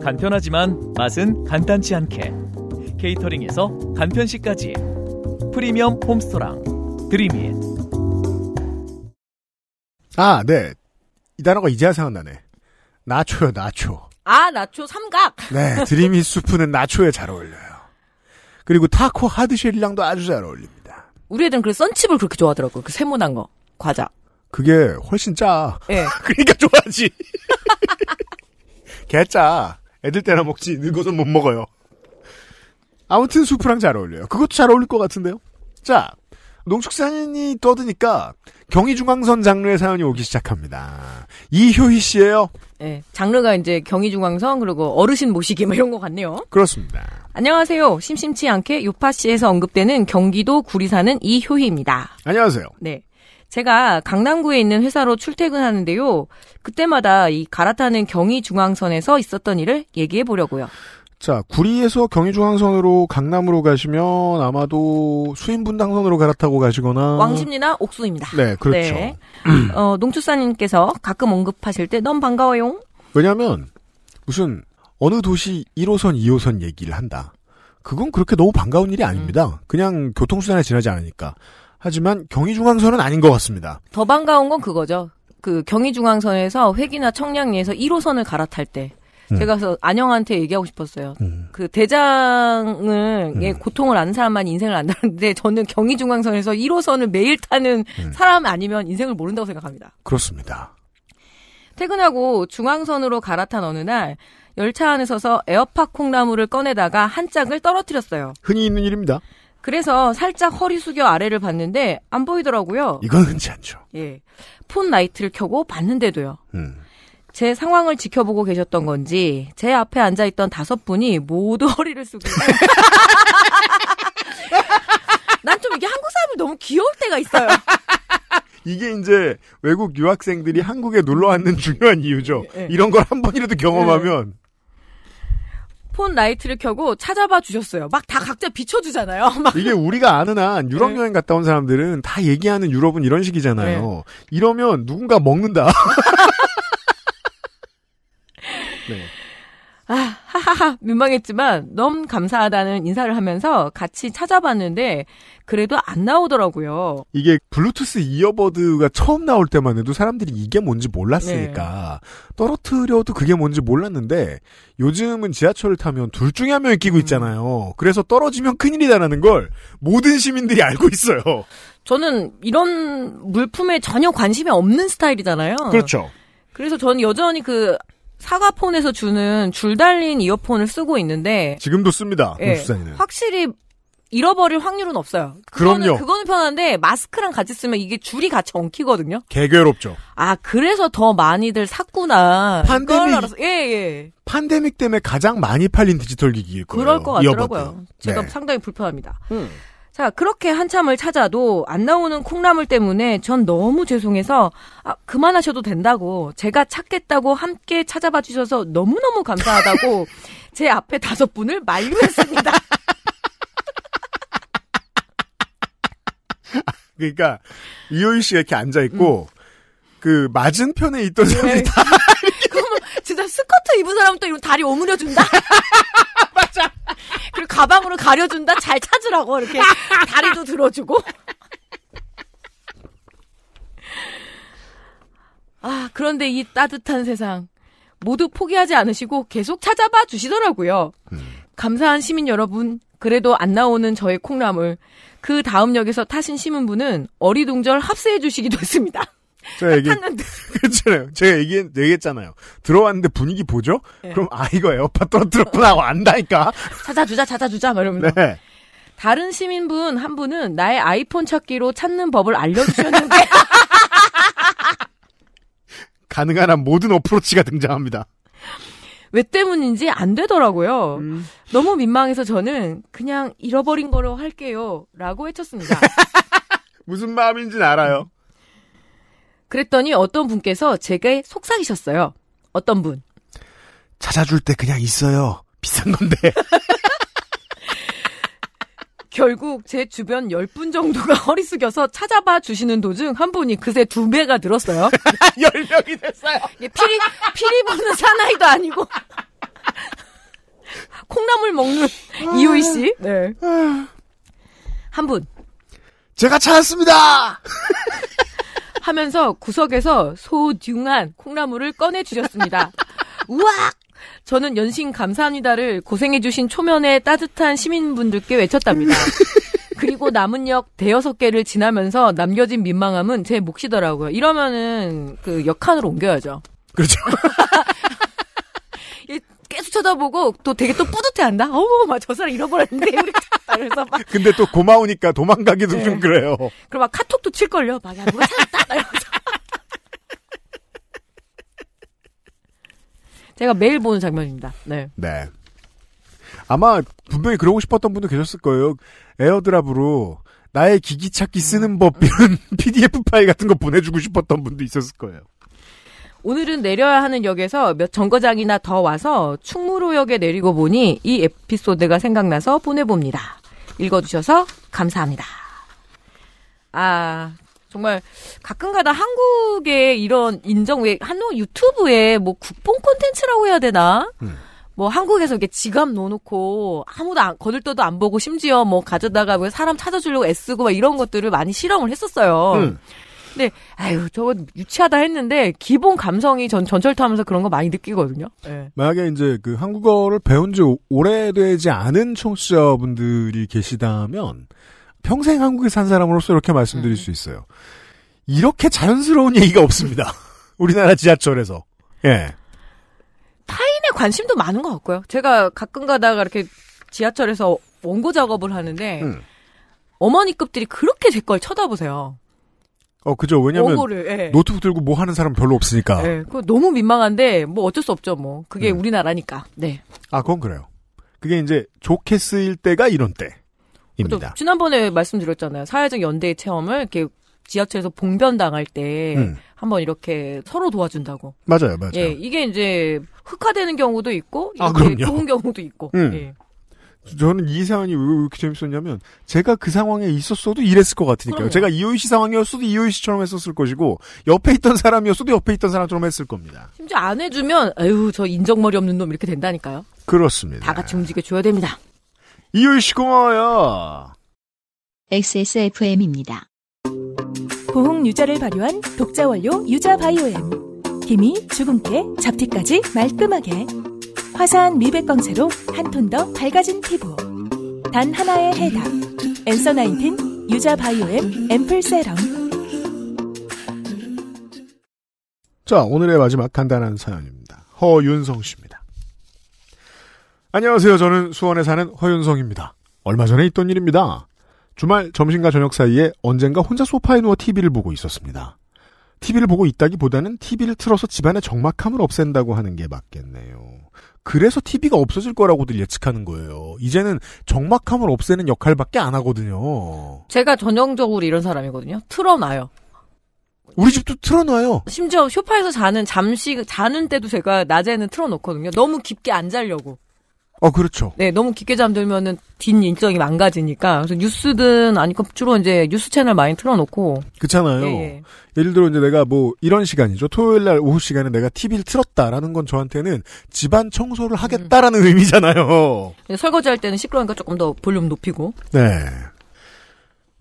간편하지만 맛은 간단치 않게 케이터링에서 간편식까지 프리미엄 홈스토랑 드림잇 아, 네. 이 단어가 이제야 생각나네. 나초요, 나초. 아, 나초 삼각. (laughs) 네, 드림이 수프는 나초에 잘 어울려요. 그리고 타코 하드쉘이랑도 아주 잘 어울립니다. 우리 애들은 그 썬칩을 그렇게 좋아하더라고. 그 세모난 거. 과자. 그게 훨씬 짜. 예. (laughs) 그러니까 좋아하지. (laughs) 개 짜. 애들 때나 먹지 늙어서 못 먹어요. 아무튼 수프랑 잘 어울려요. 그것도 잘 어울릴 것 같은데요. 자, 농축산인이 떠드니까 경의중앙선 장르의 사연이 오기 시작합니다. 이효희 씨예요. 예. 장르가 이제 경희중앙선 그리고 어르신 모시기 뭐 이런 거 같네요. 그렇습니다. 안녕하세요. 심심치 않게 요파 씨에서 언급되는 경기도 구리 사는 이효희입니다. 안녕하세요. 네. 제가 강남구에 있는 회사로 출퇴근하는데요. 그때마다 이 갈아타는 경의중앙선에서 있었던 일을 얘기해 보려고요. 자, 구리에서 경의중앙선으로 강남으로 가시면 아마도 수인분당선으로 갈아타고 가시거나 왕십리나 옥수입니다. 네, 그렇죠. 네. (clears throat) 어, 농축사님께서 가끔 언급하실 때 너무 반가워요. 왜냐하면 무슨 어느 도시 1호선, 2호선 얘기를 한다. 그건 그렇게 너무 반가운 일이 아닙니다. 음. 그냥 교통수단에 지나지 않으니까. 하지만 경의중앙선은 아닌 것 같습니다. 더 반가운 건 그거죠. 그 경의중앙선에서 회기나 청량리에서 1호선을 갈아탈 때 음. 제가 그래서 안영한테 얘기하고 싶었어요. 음. 그 대장을 예, 음. 고통을 아는 사람만 인생을 안다는데 저는 경의중앙선에서 1호선을 매일 타는 음. 사람 아니면 인생을 모른다고 생각합니다. 그렇습니다. 퇴근하고 중앙선으로 갈아탄 어느 날 열차 안에 서서 에어팟 콩나물을 꺼내다가 한 짝을 떨어뜨렸어요. 흔히 있는 일입니다. 그래서 살짝 허리 숙여 아래를 봤는데 안 보이더라고요. 이건 흔치 않죠. 예. 폰 라이트를 켜고 봤는데도요. 음. 제 상황을 지켜보고 계셨던 건지 제 앞에 앉아 있던 다섯 분이 모두 (laughs) 허리를 숙이고 (laughs) 난 좀 이게 한국 사람이 너무 귀여울 때가 있어요. 이게 이제 외국 유학생들이 한국에 놀러 왔는 중요한 이유죠. 예. 이런 걸 한 번이라도 경험하면 폰 라이트를 켜고 찾아봐 주셨어요. 막 다 각자 비춰주잖아요. (laughs) 막 이게 우리가 아는 한 유럽 네. 여행 갔다 온 사람들은 다 얘기하는 유럽은 이런 식이잖아요. 이러면 누군가 먹는다. (laughs) 네. 아, 하하하, 민망했지만 너무 감사하다는 인사를 하면서 같이 찾아봤는데 그래도 안 나오더라고요. 이게 블루투스 earbud가 처음 나올 때만 해도 사람들이 이게 뭔지 몰랐으니까 떨어뜨려도 그게 뭔지 몰랐는데 요즘은 지하철을 타면 둘 중에 한 명이 끼고 있잖아요. 그래서 떨어지면 큰일이다라는 걸 모든 시민들이 알고 있어요. 저는 이런 물품에 전혀 관심이 없는 스타일이잖아요. 그렇죠. 그래서 저는 여전히 그 사과폰에서 주는 줄 달린 이어폰을 쓰고 있는데 지금도 씁니다. 예. 확실히 잃어버릴 확률은 없어요. 그거는, 그럼요. 그거는 편한데 마스크랑 같이 쓰면 이게 줄이 같이 엉키거든요. 개괴롭죠. 아 그래서 더 많이들 샀구나. 판데믹- 예예. 팬데믹 때문에 가장 많이 팔린 디지털 기기일 거예요. 그럴 것 같더라고요. 이어버드. 제가 네. 상당히 불편합니다. 자, 그렇게 한참을 찾아도 안 나오는 콩나물 때문에 전 너무 죄송해서 아, 그만하셔도 된다고 제가 찾겠다고 함께 찾아봐 주셔서 너무너무 감사하다고 (laughs) 제 앞에 다섯 분을 만류했습니다. (laughs) 그러니까 이효희 씨가 이렇게 앉아 있고 그 맞은편에 있던 사람들이 다 (laughs) 그러면 진짜 스커트 입은 사람은 또 이런 다리 오므려 준다. 맞아. 그리고 가방으로 가려준다. 잘 찾으라고 이렇게 다리도 들어주고. 아 그런데 이 따뜻한 세상 모두 포기하지 않으시고 계속 찾아봐 주시더라고요. 감사한 시민 여러분. 그래도 안 나오는 저의 콩나물. 그 다음 역에서 타신 시민분은 어리둥절 합세해 주시기도 했습니다. 제가 얘기 (laughs) 그렇잖아요. 제가 얘기 얘기했잖아요. 들어왔는데 분위기 보죠? 네. 그럼 아 이거 에어팟 떨어뜨렸구나 하고 안다니까. 찾아주자 찾아주자 막 이러면서 네. 다른 시민분 한 분은 나의 아이폰 찾기로 찾는 법을 알려주셨는데 (laughs) 가능한 한 모든 어프로치가 등장합니다. 왜 때문인지 안 되더라고요. 너무 민망해서 저는 그냥 잃어버린 거로 할게요. 라고 외쳤습니다. (laughs) 무슨 마음인지는 알아요. 그랬더니 어떤 분께서 제게 속삭이셨어요. 어떤 분. 찾아줄 때 그냥 있어요. 비싼 건데. (laughs) 결국 제 주변 10분 정도가 (laughs) 허리 숙여서 찾아봐 주시는 도중 한 분이 그새 두 배가 늘었어요. (laughs) 열 명이 됐어요. 이게 피리, 피리 부는 사나이도 아니고. 콩나물 먹는 이효희 씨. 네. 한 분. 제가 찾았습니다! 하면서 구석에서 소중한 콩나물을 꺼내 주셨습니다. (laughs) 우악! 저는 연신 감사합니다를 고생해주신 초면의 따뜻한 시민분들께 외쳤답니다. (laughs) 그리고 남은 역 대여섯 개를 지나면서 남겨진 민망함은 제 몫이더라고요. 이러면은 그 역한으로 옮겨야죠. 그렇죠. (laughs) 계속 쳐다보고 또 되게 또 뿌듯해한다. 어머, 막 저 사람 잃어버렸는데 우리. (laughs) 그래서 막 근데 또 고마우니까 도망가기도 네. 좀 그래요. 그럼 막 카톡도 칠 걸요. 막 야, 누가 찾았다. 이러면서. (laughs) 제가 매일 보는 장면입니다. 네. 네. 아마 분명히 그러고 싶었던 분도 계셨을 거예요. 에어드랍으로 나의 기기 찾기 쓰는 법 이런 (laughs) PDF 파일 같은 거 보내주고 싶었던 분도 있었을 거예요. 오늘은 내려야 하는 역에서 몇 정거장이나 더 와서 충무로역에 내리고 보니 이 에피소드가 생각나서 보내봅니다. 읽어주셔서 감사합니다. 아, 정말 가끔가다 한국의 이런 인정, 왜, 한국 유튜브에 뭐 국뽕 콘텐츠라고 해야 되나? 음. 뭐 한국에서 이렇게 지갑 넣어놓고 아무도 안, 거들떠도 안 보고 심지어 뭐 가져다가 뭐 사람 찾아주려고 애쓰고 막 이런 것들을 많이 실험을 했었어요. 음. 근데 아유 저거 유치하다 했는데 기본 감성이 전 전철 타면서 그런 거 많이 느끼거든요. 네. 만약에 이제 그 한국어를 배운 지 오- 오래되지 않은 청취자분들이 계시다면 평생 한국에 산 사람으로서 이렇게 말씀드릴 음. 수 있어요. 이렇게 자연스러운 얘기가 없습니다. (laughs) 우리나라 지하철에서. 예. 타인의 관심도 많은 것 같고요. 제가 가끔 가다가 이렇게 지하철에서 원고 작업을 하는데 음. 어머니급들이 그렇게 제 걸 쳐다보세요. 어, 그죠. 왜냐면 원고를. 예. 노트북 들고 뭐 하는 사람 별로 없으니까. 예, 그거 너무 민망한데 뭐 어쩔 수 없죠. 뭐 그게 음. 우리나라니까. 네. 아, 그건 그래요. 그게 이제 좋게 쓰일 때가 이런 또 때입니다. 지난번에 말씀드렸잖아요. 사회적 연대 체험을 이렇게 지하철에서 봉변 당할 때 음. 한번 이렇게 서로 도와준다고. 맞아요, 맞아요. 예, 이게 이제 흑화되는 경우도 있고 아, 그럼요. 좋은 경우도 있고. 음. 예. 저는 이 사안이 왜 이렇게 재밌었냐면 제가 그 상황에 있었어도 이랬을 것 같으니까요. 그럼요. 제가 이호희 씨 상황이었어도 이호희 씨처럼 했었을 것이고 옆에 있던 사람이었어도 옆에 있던 사람처럼 했을 겁니다. 심지어 안 해주면 아유 저 인정머리 없는 놈 이렇게 된다니까요. 그렇습니다. 다 같이 움직여 줘야 됩니다. 이호희 씨 고마워요. XSFM입니다. 보홍 유자를 발효한 독자 원료 유자 바이오엠. 힘이 주근깨, 잡티까지 말끔하게. 화사한 미백 광채로 한 톤 더 밝아진 피부. 단 하나의 해답. 엔서 나인틴 유자 바이오엠 앰플 세럼. 자, 오늘의 마지막 간단한 사연입니다. 허윤성 씨입니다. 안녕하세요. 저는 수원에 사는 허윤성입니다. 얼마 전에 있던 일입니다. 주말 점심과 저녁 사이에 언젠가 혼자 소파에 누워 TV를 보고 있었습니다. TV를 보고 있다기보다는 TV를 틀어서 집안의 적막함을 없앤다고 하는 게 맞겠네요. 그래서 TV가 없어질 거라고들 예측하는 거예요. 이제는 적막함을 없애는 역할밖에 안 하거든요. 제가 전형적으로 이런 사람이거든요. 틀어놔요. 우리 집도 틀어놔요. 심지어 소파에서 자는 잠시 자는 때도 제가 낮에는 틀어놓거든요. 너무 깊게 안 자려고. 어, 그렇죠. 네, 너무 깊게 잠들면은 뒷 일정이 망가지니까. 그래서 뉴스든 아니면 주로 이제 뉴스 채널 많이 틀어놓고. 그렇잖아요. 예, 예. 예 를 들어 이제 내가 뭐 이런 시간이죠. 토요일 날 오후 시간에 내가 TV를 틀었다라는 건 저한테는 집안 청소를 하겠다라는 의미잖아요. 근데 설거지 할 때는 시끄러우니까 조금 더 볼륨 높이고. 네.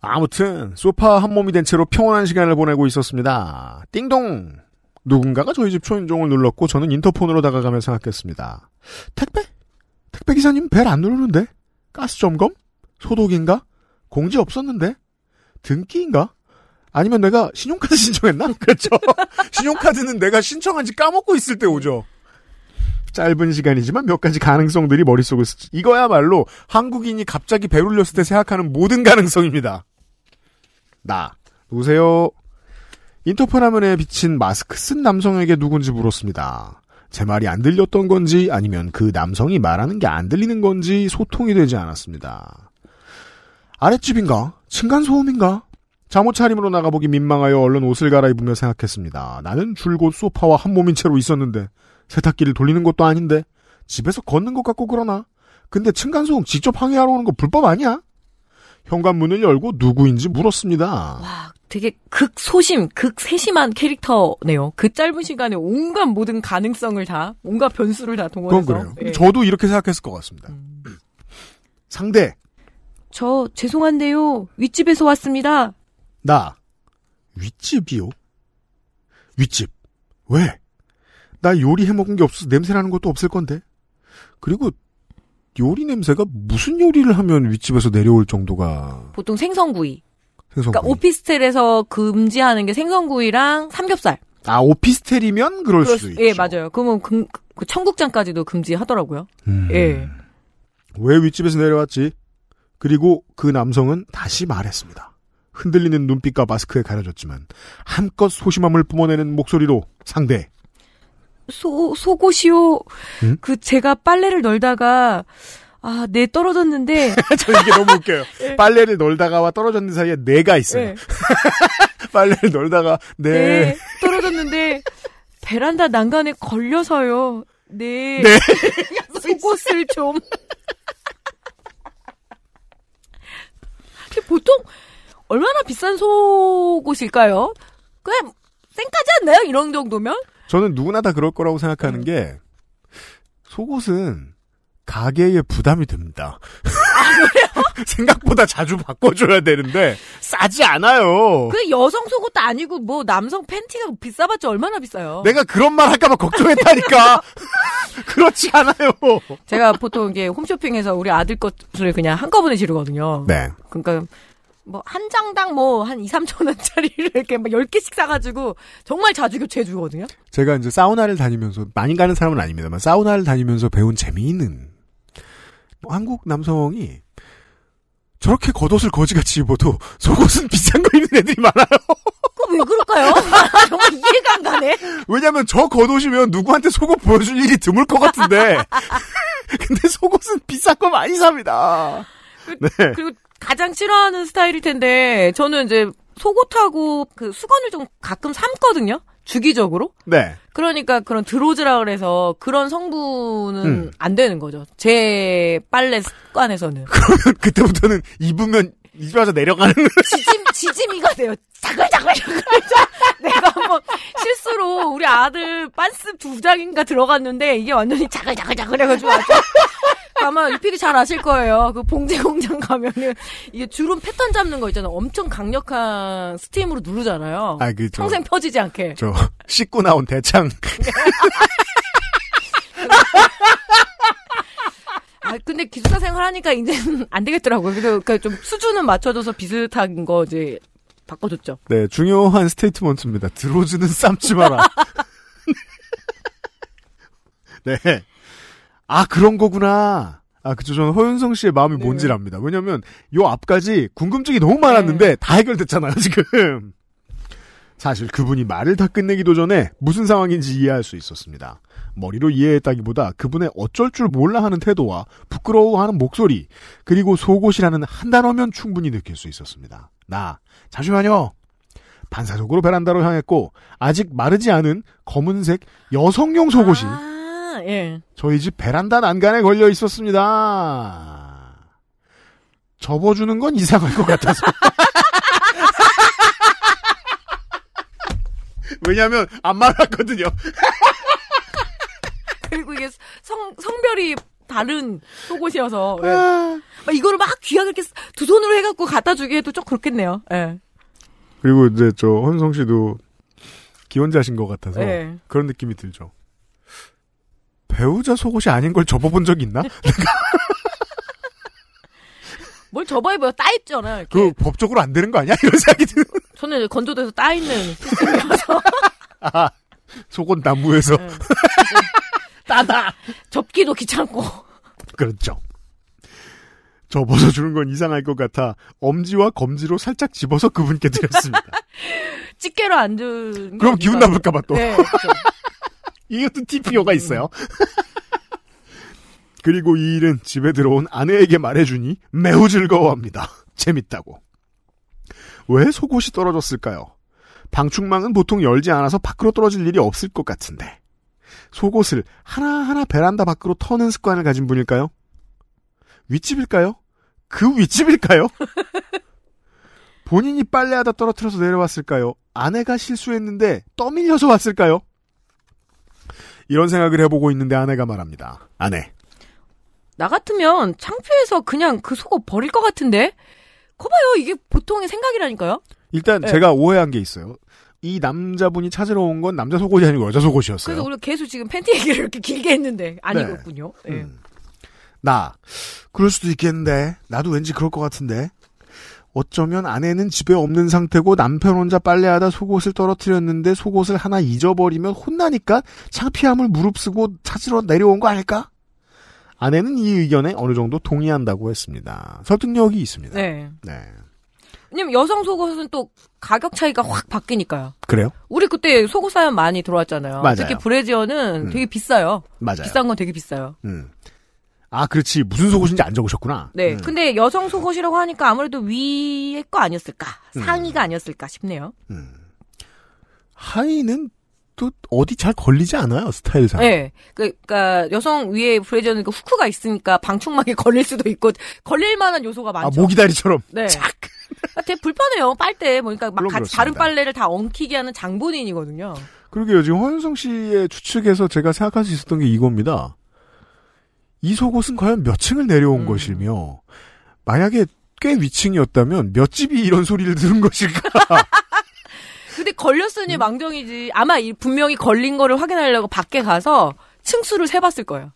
아무튼 소파 한 몸이 된 채로 평온한 시간을 보내고 있었습니다. 띵동. 누군가가 저희 집 초인종을 눌렀고 저는 인터폰으로 다가가며 생각했습니다. 택배? 택배 기사님 벨 안 누르는데? 가스 점검? 소독인가? 공지 없었는데? 등기인가? 아니면 내가 신용카드 (laughs) 신청했나? 그렇죠. (laughs) 신용카드는 내가 신청한지 까먹고 있을 때 오죠. 짧은 시간이지만 몇 가지 가능성들이 머릿속을 스치. 이거야말로 한국인이 갑자기 배 울렸을 때 생각하는 모든 가능성입니다. 나. 누구세요? 인터폰 화면에 비친 마스크 쓴 남성에게 누군지 물었습니다. 제 말이 안 들렸던 건지 아니면 그 남성이 말하는 게 안 들리는 건지 소통이 되지 않았습니다. 아랫집인가? 층간소음인가? 잠옷 차림으로 나가보기 민망하여 얼른 옷을 갈아입으며 생각했습니다. 나는 줄곧 소파와 한 몸인 채로 있었는데 세탁기를 돌리는 것도 아닌데 집에서 걷는 것 같고 그러나 근데 층간소음 직접 항의하러 오는 거 불법 아니야? 현관문을 열고 누구인지 물었습니다. 와, 되게 극소심, 극세심한 캐릭터네요. 그 짧은 시간에 온갖 모든 가능성을 다, 온갖 변수를 다 동원해서. 그래요. 예. 저도 이렇게 생각했을 것 같습니다. 음. 상대 저 죄송한데요. 윗집에서 왔습니다. 나 윗집이요? 윗집 왜? 나 요리 해 먹은 게 없어서 냄새 나는 것도 없을 건데. 그리고 요리 냄새가 무슨 요리를 하면 윗집에서 내려올 정도가 보통 생선구이. 생선. 그러니까 오피스텔에서 금지하는 게 생선구이랑 삼겹살. 아 오피스텔이면 그럴 그럴 수- 있죠. 예, 맞아요. 그러면 금, 그 청국장까지도 금지하더라고요. 음. 예. 왜 윗집에서 내려왔지? 그리고 그 남성은 다시 말했습니다. 흔들리는 눈빛과 마스크에 가려졌지만 한껏 소심함을 뿜어내는 목소리로 상대 소, 속옷이요. 응? 그 제가 빨래를 널다가, 아, 네, 떨어졌는데. (laughs) 저 이게 너무 웃겨요. (laughs) 예. 빨래를 널다가와 떨어졌는 사이에 내가 있어요. 네, (laughs) 빨래를 널다가 네. 네, 떨어졌는데, 베란다 난간에 걸려서요. 네. 네. 속옷을 좀. 보통, 얼마나 비싼 속옷일까요? 그냥, 쌩까지 않나요? 이런 정도면? 저는 누구나 다 그럴 거라고 음. 생각하는 게 속옷은 가게에 부담이 됩니다. 아, (laughs) 생각보다 자주 바꿔줘야 되는데 싸지 않아요. 그 여성 속옷도 아니고, 뭐, 남성 팬티가 비싸봤자 얼마나 비싸요? 내가 그런 말 할까봐 걱정했다니까. (laughs) (laughs) 그렇지 않아요. 제가 보통 이게 홈쇼핑에서 우리 아들 것을 그냥 한꺼번에 지르거든요. 네. 그러니까 뭐 한 장당 뭐 한 2, 3천 원짜리를 이렇게 막 10개씩 사가지고 정말 자주 교체해 주거든요. 제가 이제 사우나를 다니면서 많이 가는 사람은 아닙니다만 사우나를 다니면서 배운 재미있는 뭐 한국 남성이 저렇게 겉옷을 거지같이 입어도 속옷은 (laughs) 비싼 거 입는 애들이 많아요. (laughs) 그거 왜 그럴까요? (laughs) 정말 이해가 안 가네. 왜냐면 저 겉옷이면 누구한테 속옷 보여줄 일이 드물 것 같은데. 근데 속옷은 비싼 거 많이 삽니다. 네. 그리고 가장 싫어하는 스타일일 텐데 저는 이제 속옷하고 그 수건을 좀 가끔 삶거든요. 주기적으로. 네. 그러니까 그런 드로즈라 그래서 그런 성분은 음. 안 되는 거죠. 제 빨래 습관에서는. (laughs) 그러면 그때부터는 입으면 입에서 내려가는 지짐, 지짐이가 돼요. 자글자글 자글. (laughs) 내가 한번 실수로 우리 아들 빤스 두 장인가 들어갔는데 이게 완전히 자글자글 자글 해가지고 아주 아마 유필이 잘 아실 거예요. 그 봉제 공장 가면은 이게 주름 패턴 잡는 거 있잖아요. 엄청 강력한 스팀으로 누르잖아요. 아, 그, 저, 평생 펴지지 않게. 저, 씻고 나온 대창. (laughs) 아, 근데 기숙사 생활하니까 이제는 안 되겠더라고요. 그래서 그좀 수준은 맞춰줘서 비슷한 거 이제 바꿔줬죠. 네, 중요한 스테이트먼트입니다. 드로즈는 삶지 (laughs) 마라. (laughs) 네. 아, 그런 거구나. 아, 그쵸. 저는 허윤성 씨의 마음이 네. 뭔지 압니다. 왜냐면, 요 앞까지 궁금증이 너무 많았는데, 네. 다 해결됐잖아요, 지금. 사실 그분이 말을 다 끝내기도 전에 무슨 상황인지 이해할 수 있었습니다. 머리로 이해했다기보다 그분의 어쩔 줄 몰라 하는 태도와 부끄러워하는 목소리, 그리고 속옷이라는 한 단어면 충분히 느낄 수 있었습니다. 나, 잠시만요. 반사적으로 베란다로 향했고, 아직 마르지 않은 검은색 여성용 속옷이 아, 예. 저희 집 베란다 난간에 걸려 있었습니다. 접어주는 건 이상할 것 같아서. (laughs) 왜냐면 안 말랐거든요. (laughs) 그리고 이게 성, 성별이 다른 속옷이어서. 예. 아. 막 이거를 막 귀하게 이렇게 두 손으로 해갖고 갖다 주기에도 좀 그렇겠네요. 예. 그리고 이제 저 헌성 씨도 기혼자신 것 같아서 예. 그런 느낌이 들죠. 배우자 속옷이 아닌 걸 접어본 적 있나? (laughs) 뭘 접어입어요? 따입잖아요. 이렇게. 그 법적으로 안 되는 거 아니야? (laughs) 이런 생각이 드는. 저는 건조돼서 따 있는 시스템이라서. (laughs) 아, 속옷 나무에서 예. 따다. 접기도 귀찮고. 그렇죠. 접어서 주는 건 이상할 것 같아 엄지와 검지로 살짝 집어서 그분께 드렸습니다. 집게로 안 준. 게 그럼 기분. 나쁠까봐 또. 네, 그렇죠. 이것도 TPO가 있어요. (laughs) 그리고 이 일은 집에 들어온 아내에게 말해주니 매우 즐거워합니다. 재밌다고. 왜 속옷이 떨어졌을까요? 방충망은 보통 열지 않아서 밖으로 떨어질 일이 없을 것 같은데. 속옷을 하나하나 베란다 밖으로 터는 습관을 가진 분일까요? 윗집일까요? 그 윗집일까요? (laughs) 본인이 빨래하다 떨어뜨려서 내려왔을까요? 아내가 실수했는데 떠밀려서 왔을까요? 이런 생각을 해보고 있는데 아내가 말합니다. 아내. 나 같으면 창피해서 그냥 그 속옷 버릴 것 같은데? 거봐요, 이게 보통의 생각이라니까요? 일단 네. 제가 오해한 게 있어요. 이 남자분이 찾으러 온 건 남자 속옷이 아니고 여자 속옷이었어요. 그래서 우리가 계속 지금 팬티 얘기를 이렇게 길게 했는데, 아니었군요. 예. 음. 나 그럴 수도 있겠는데 나도 왠지 그럴 것 같은데 어쩌면 아내는 집에 없는 상태고 남편 혼자 빨래하다 속옷을 떨어뜨렸는데 속옷을 하나 잊어버리면 혼나니까 창피함을 무릅쓰고 찾으러 내려온 거 아닐까? 아내는 이 의견에 어느 정도 동의한다고 했습니다. 설득력이 있습니다. 네. 네. 왜냐면 여성 속옷은 또 가격 차이가 확 바뀌니까요. 그래요? 우리 그때 속옷 사연 많이 들어왔잖아요. 맞아요. 특히 브래지어는 음. 되게 비싸요. 맞아요. 비싼 건 되게 비싸요. 음. 아, 그렇지. 무슨 속옷인지 안 적으셨구나. 네. 음. 근데 여성 속옷이라고 하니까 아무래도 위에 거 아니었을까? 음. 상의가 아니었을까 싶네요. 음. 하의는 또 어디 잘 걸리지 않아요, 스타일상. 네. 그러니까 여성 위에 브래지어는 그 후크가 있으니까 방충망에 (laughs) 걸릴 수도 있고 걸릴 만한 요소가 아, 많죠. 모기다리처럼. 네. 착! 아, 되게 불편해요. 빨대 보니까 막 물론 같이 다른 그렇습니다. 빨래를 다 엉키게 하는 장본인이거든요. 그러게요. 지금 허윤성 씨의 추측에서 제가 생각할 수 있었던 게 이겁니다. 이 속옷은 과연 몇 층을 내려온 음. 것이며, 만약에 꽤 위층이었다면 몇 집이 이런 소리를 들은 것일까? (laughs) 근데 걸렸으니 망정이지. 아마 이 분명히 걸린 거를 확인하려고 밖에 가서 층수를 세봤을 거예요.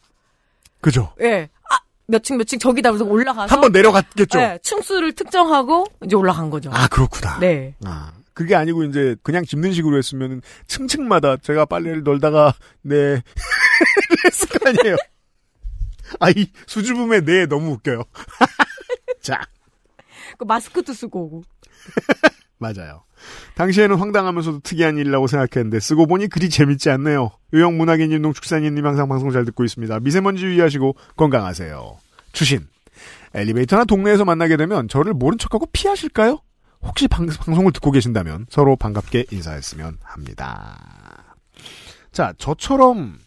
그죠? 예. 아, 몇 층 몇 층 저기다 그래서 올라가서 한 번 내려갔겠죠? 예, 층수를 특정하고 이제 올라간 거죠. 아, 그렇구나. 네. 아, 그게 아니고 이제 그냥 짚는 식으로 했으면은 층층마다 제가 빨래를 널다가 네 (laughs) 했을 거 아니에요. 아, 이 수줍음의 네 너무 웃겨요. (laughs) 자, 그 마스크도 쓰고 오고. (laughs) 맞아요. 당시에는 황당하면서도 특이한 일이라고 생각했는데 쓰고 보니 그리 재밌지 않네요. 유형 문학인님, 농축산인님 항상 방송 잘 듣고 있습니다. 미세먼지 유의하시고 건강하세요. 추신. 엘리베이터나 동네에서 만나게 되면 저를 모른 척하고 피하실까요? 혹시 방, 방송을 듣고 계신다면 서로 반갑게 인사했으면 합니다. 자, 저처럼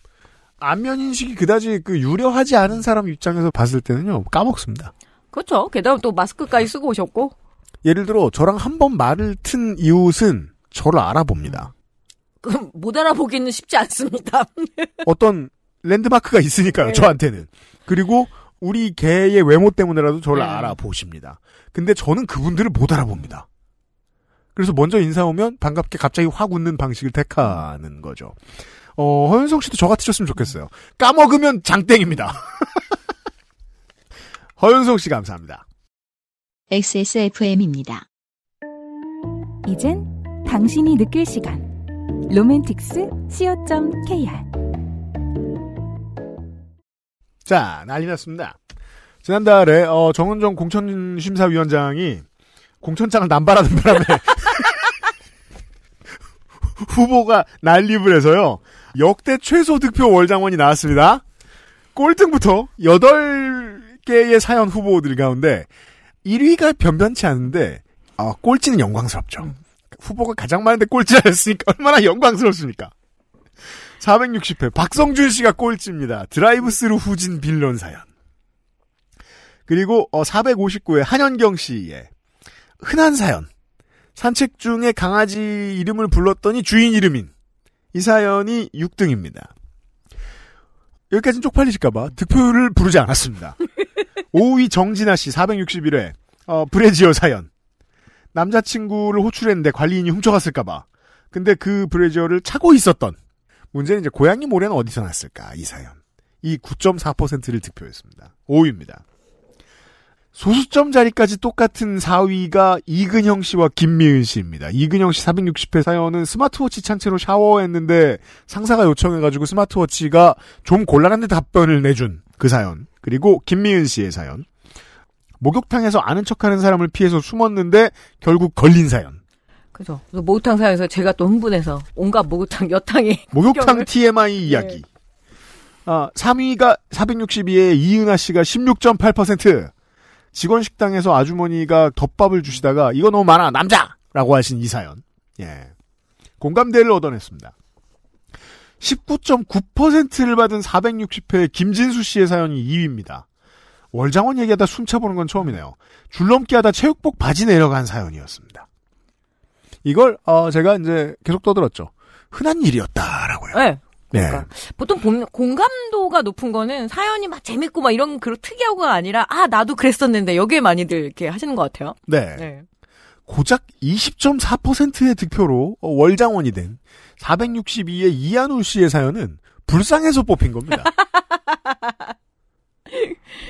안면 인식이 그다지 그 유려하지 않은 사람 입장에서 봤을 때는요 까먹습니다. 그렇죠. 게다가 또 마스크까지 쓰고 오셨고. 예를 들어 저랑 한 번 말을 튼 이웃은 저를 알아봅니다. 그럼 못 알아보기는 쉽지 않습니다. (laughs) 어떤 랜드마크가 있으니까요, 네. 저한테는. 그리고 우리 개의 외모 때문에라도 저를 네. 알아보십니다. 근데 저는 그분들을 못 알아봅니다. 그래서 먼저 인사 오면 반갑게 갑자기 확 웃는 방식을 택하는 거죠. 어, 허윤성 씨도 저 같으셨으면 좋겠어요. 까먹으면 장땡입니다. (laughs) 허윤성 씨 감사합니다. XSFM입니다. 이젠 당신이 느낄 시간. 로맨틱스 co.kr 자, 난리 났습니다. 지난달에, 어, 정은정 공천심사위원장이 공천장을 남발하는 바람에 (laughs) 후보가 난립을 해서요. 역대 최소 득표 월장원이 나왔습니다. 꼴등부터 8개의 사연 후보들 가운데 1위가 변변치 않은데 어, 꼴찌는 영광스럽죠. 후보가 가장 많은데 꼴찌하였으니까 (laughs) 얼마나 영광스럽습니까? 460회 박성준 씨가 꼴찌입니다. 드라이브스루 후진 빌런 사연. 그리고 459회 한현경 씨의 흔한 사연. 산책 중에 강아지 이름을 불렀더니 주인 이름인 이 사연이 6등입니다. 여기까지는 쪽팔리실까봐 득표율을 부르지 않았습니다. (laughs) 5위 정진아 씨 461회 어, 브레지어 사연. 남자친구를 호출했는데 관리인이 훔쳐갔을까봐. 근데 그 브레지어를 차고 있었던. 문제는 이제 고양이 모래는 어디서 났을까 이 사연. 이 9.4%를 득표했습니다. 5위입니다. 소수점 자리까지 똑같은 4위가 이근형 씨와 김미은 씨입니다. 이근형 씨 460회 사연은 스마트워치 찬 채로 샤워했는데 상사가 요청해가지고 스마트워치가 좀 곤란한데 답변을 내준 그 사연. 그리고 김미은 씨의 사연. 목욕탕에서 아는 척하는 사람을 피해서 숨었는데 결국 걸린 사연. 그죠. 목욕탕 사연에서 제가 또 흥분해서 온갖 목욕탕 여탕에 (laughs) 목욕탕 TMI 이야기. 아, 3위가 462에 이은하 씨가 16.8%. 직원 식당에서 아주머니가 덮밥을 주시다가 이거 너무 많아 남자! 라고 하신 이 사연. 예. 공감대를 얻어냈습니다. 19.9%를 받은 460회 김진수 씨의 사연이 2위입니다. 월장원 얘기하다 숨차보는 건 처음이네요. 줄넘기 하다 체육복 바지 내려간 사연이었습니다. 이걸 어, 제가 이제 계속 떠들었죠. 흔한 일이었다라고요. 네. 네. 그러니까 보통 봄- 공감도가 높은 거는 사연이 막 재밌고 막 이런 그런 특이하고가 아니라 아 나도 그랬었는데 여기에 많이들 이렇게 하시는 것 같아요. 네. 네. 고작 20.4%의 득표로 어, 월장원이 된 462의 이한울 씨의 사연은 불쌍해서 뽑힌 겁니다. (laughs)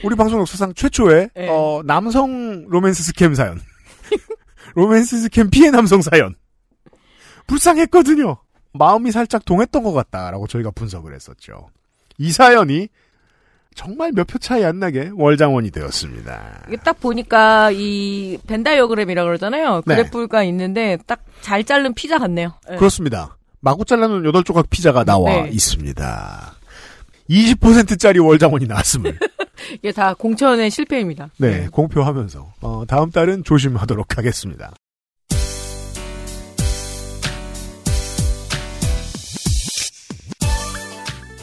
우리 방송 역사상 최초의 네. 어, 남성 로맨스 스캠 사연. (laughs) 로맨스 스캠 피해 남성 사연. 불쌍했거든요. 마음이 살짝 동했던 것 같다라고 저희가 분석을 했었죠. 이 사연이 정말 몇 표 차이 안 나게 월장원이 되었습니다. 이게 딱 보니까 이 벤다이어그램이라 그러잖아요. 네. 그래프가 있는데 딱 잘 자른 피자 같네요. 네. 그렇습니다. 마구 잘라놓은 8조각 피자가 나와 네. 있습니다. 20%짜리 월장원이 나왔음을 (laughs) 이게 다 공천의 실패입니다. 네, 공표하면서 어, 다음 달은 조심하도록 하겠습니다.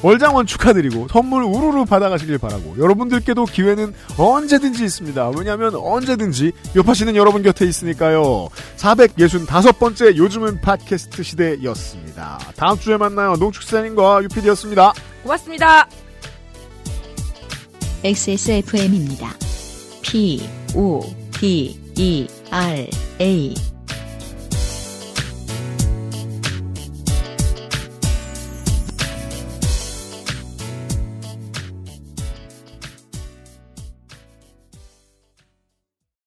월장원 축하드리고 선물 우르르 받아가시길 바라고 여러분들께도 기회는 언제든지 있습니다. 왜냐하면 언제든지 요파시는 여러분 곁에 있으니까요. 465번째 요즘은 팟캐스트 시대였습니다. 다음 주에 만나요. 농축사님과 유피디였습니다. 고맙습니다. XSFM입니다. P, O, D, E, R, A.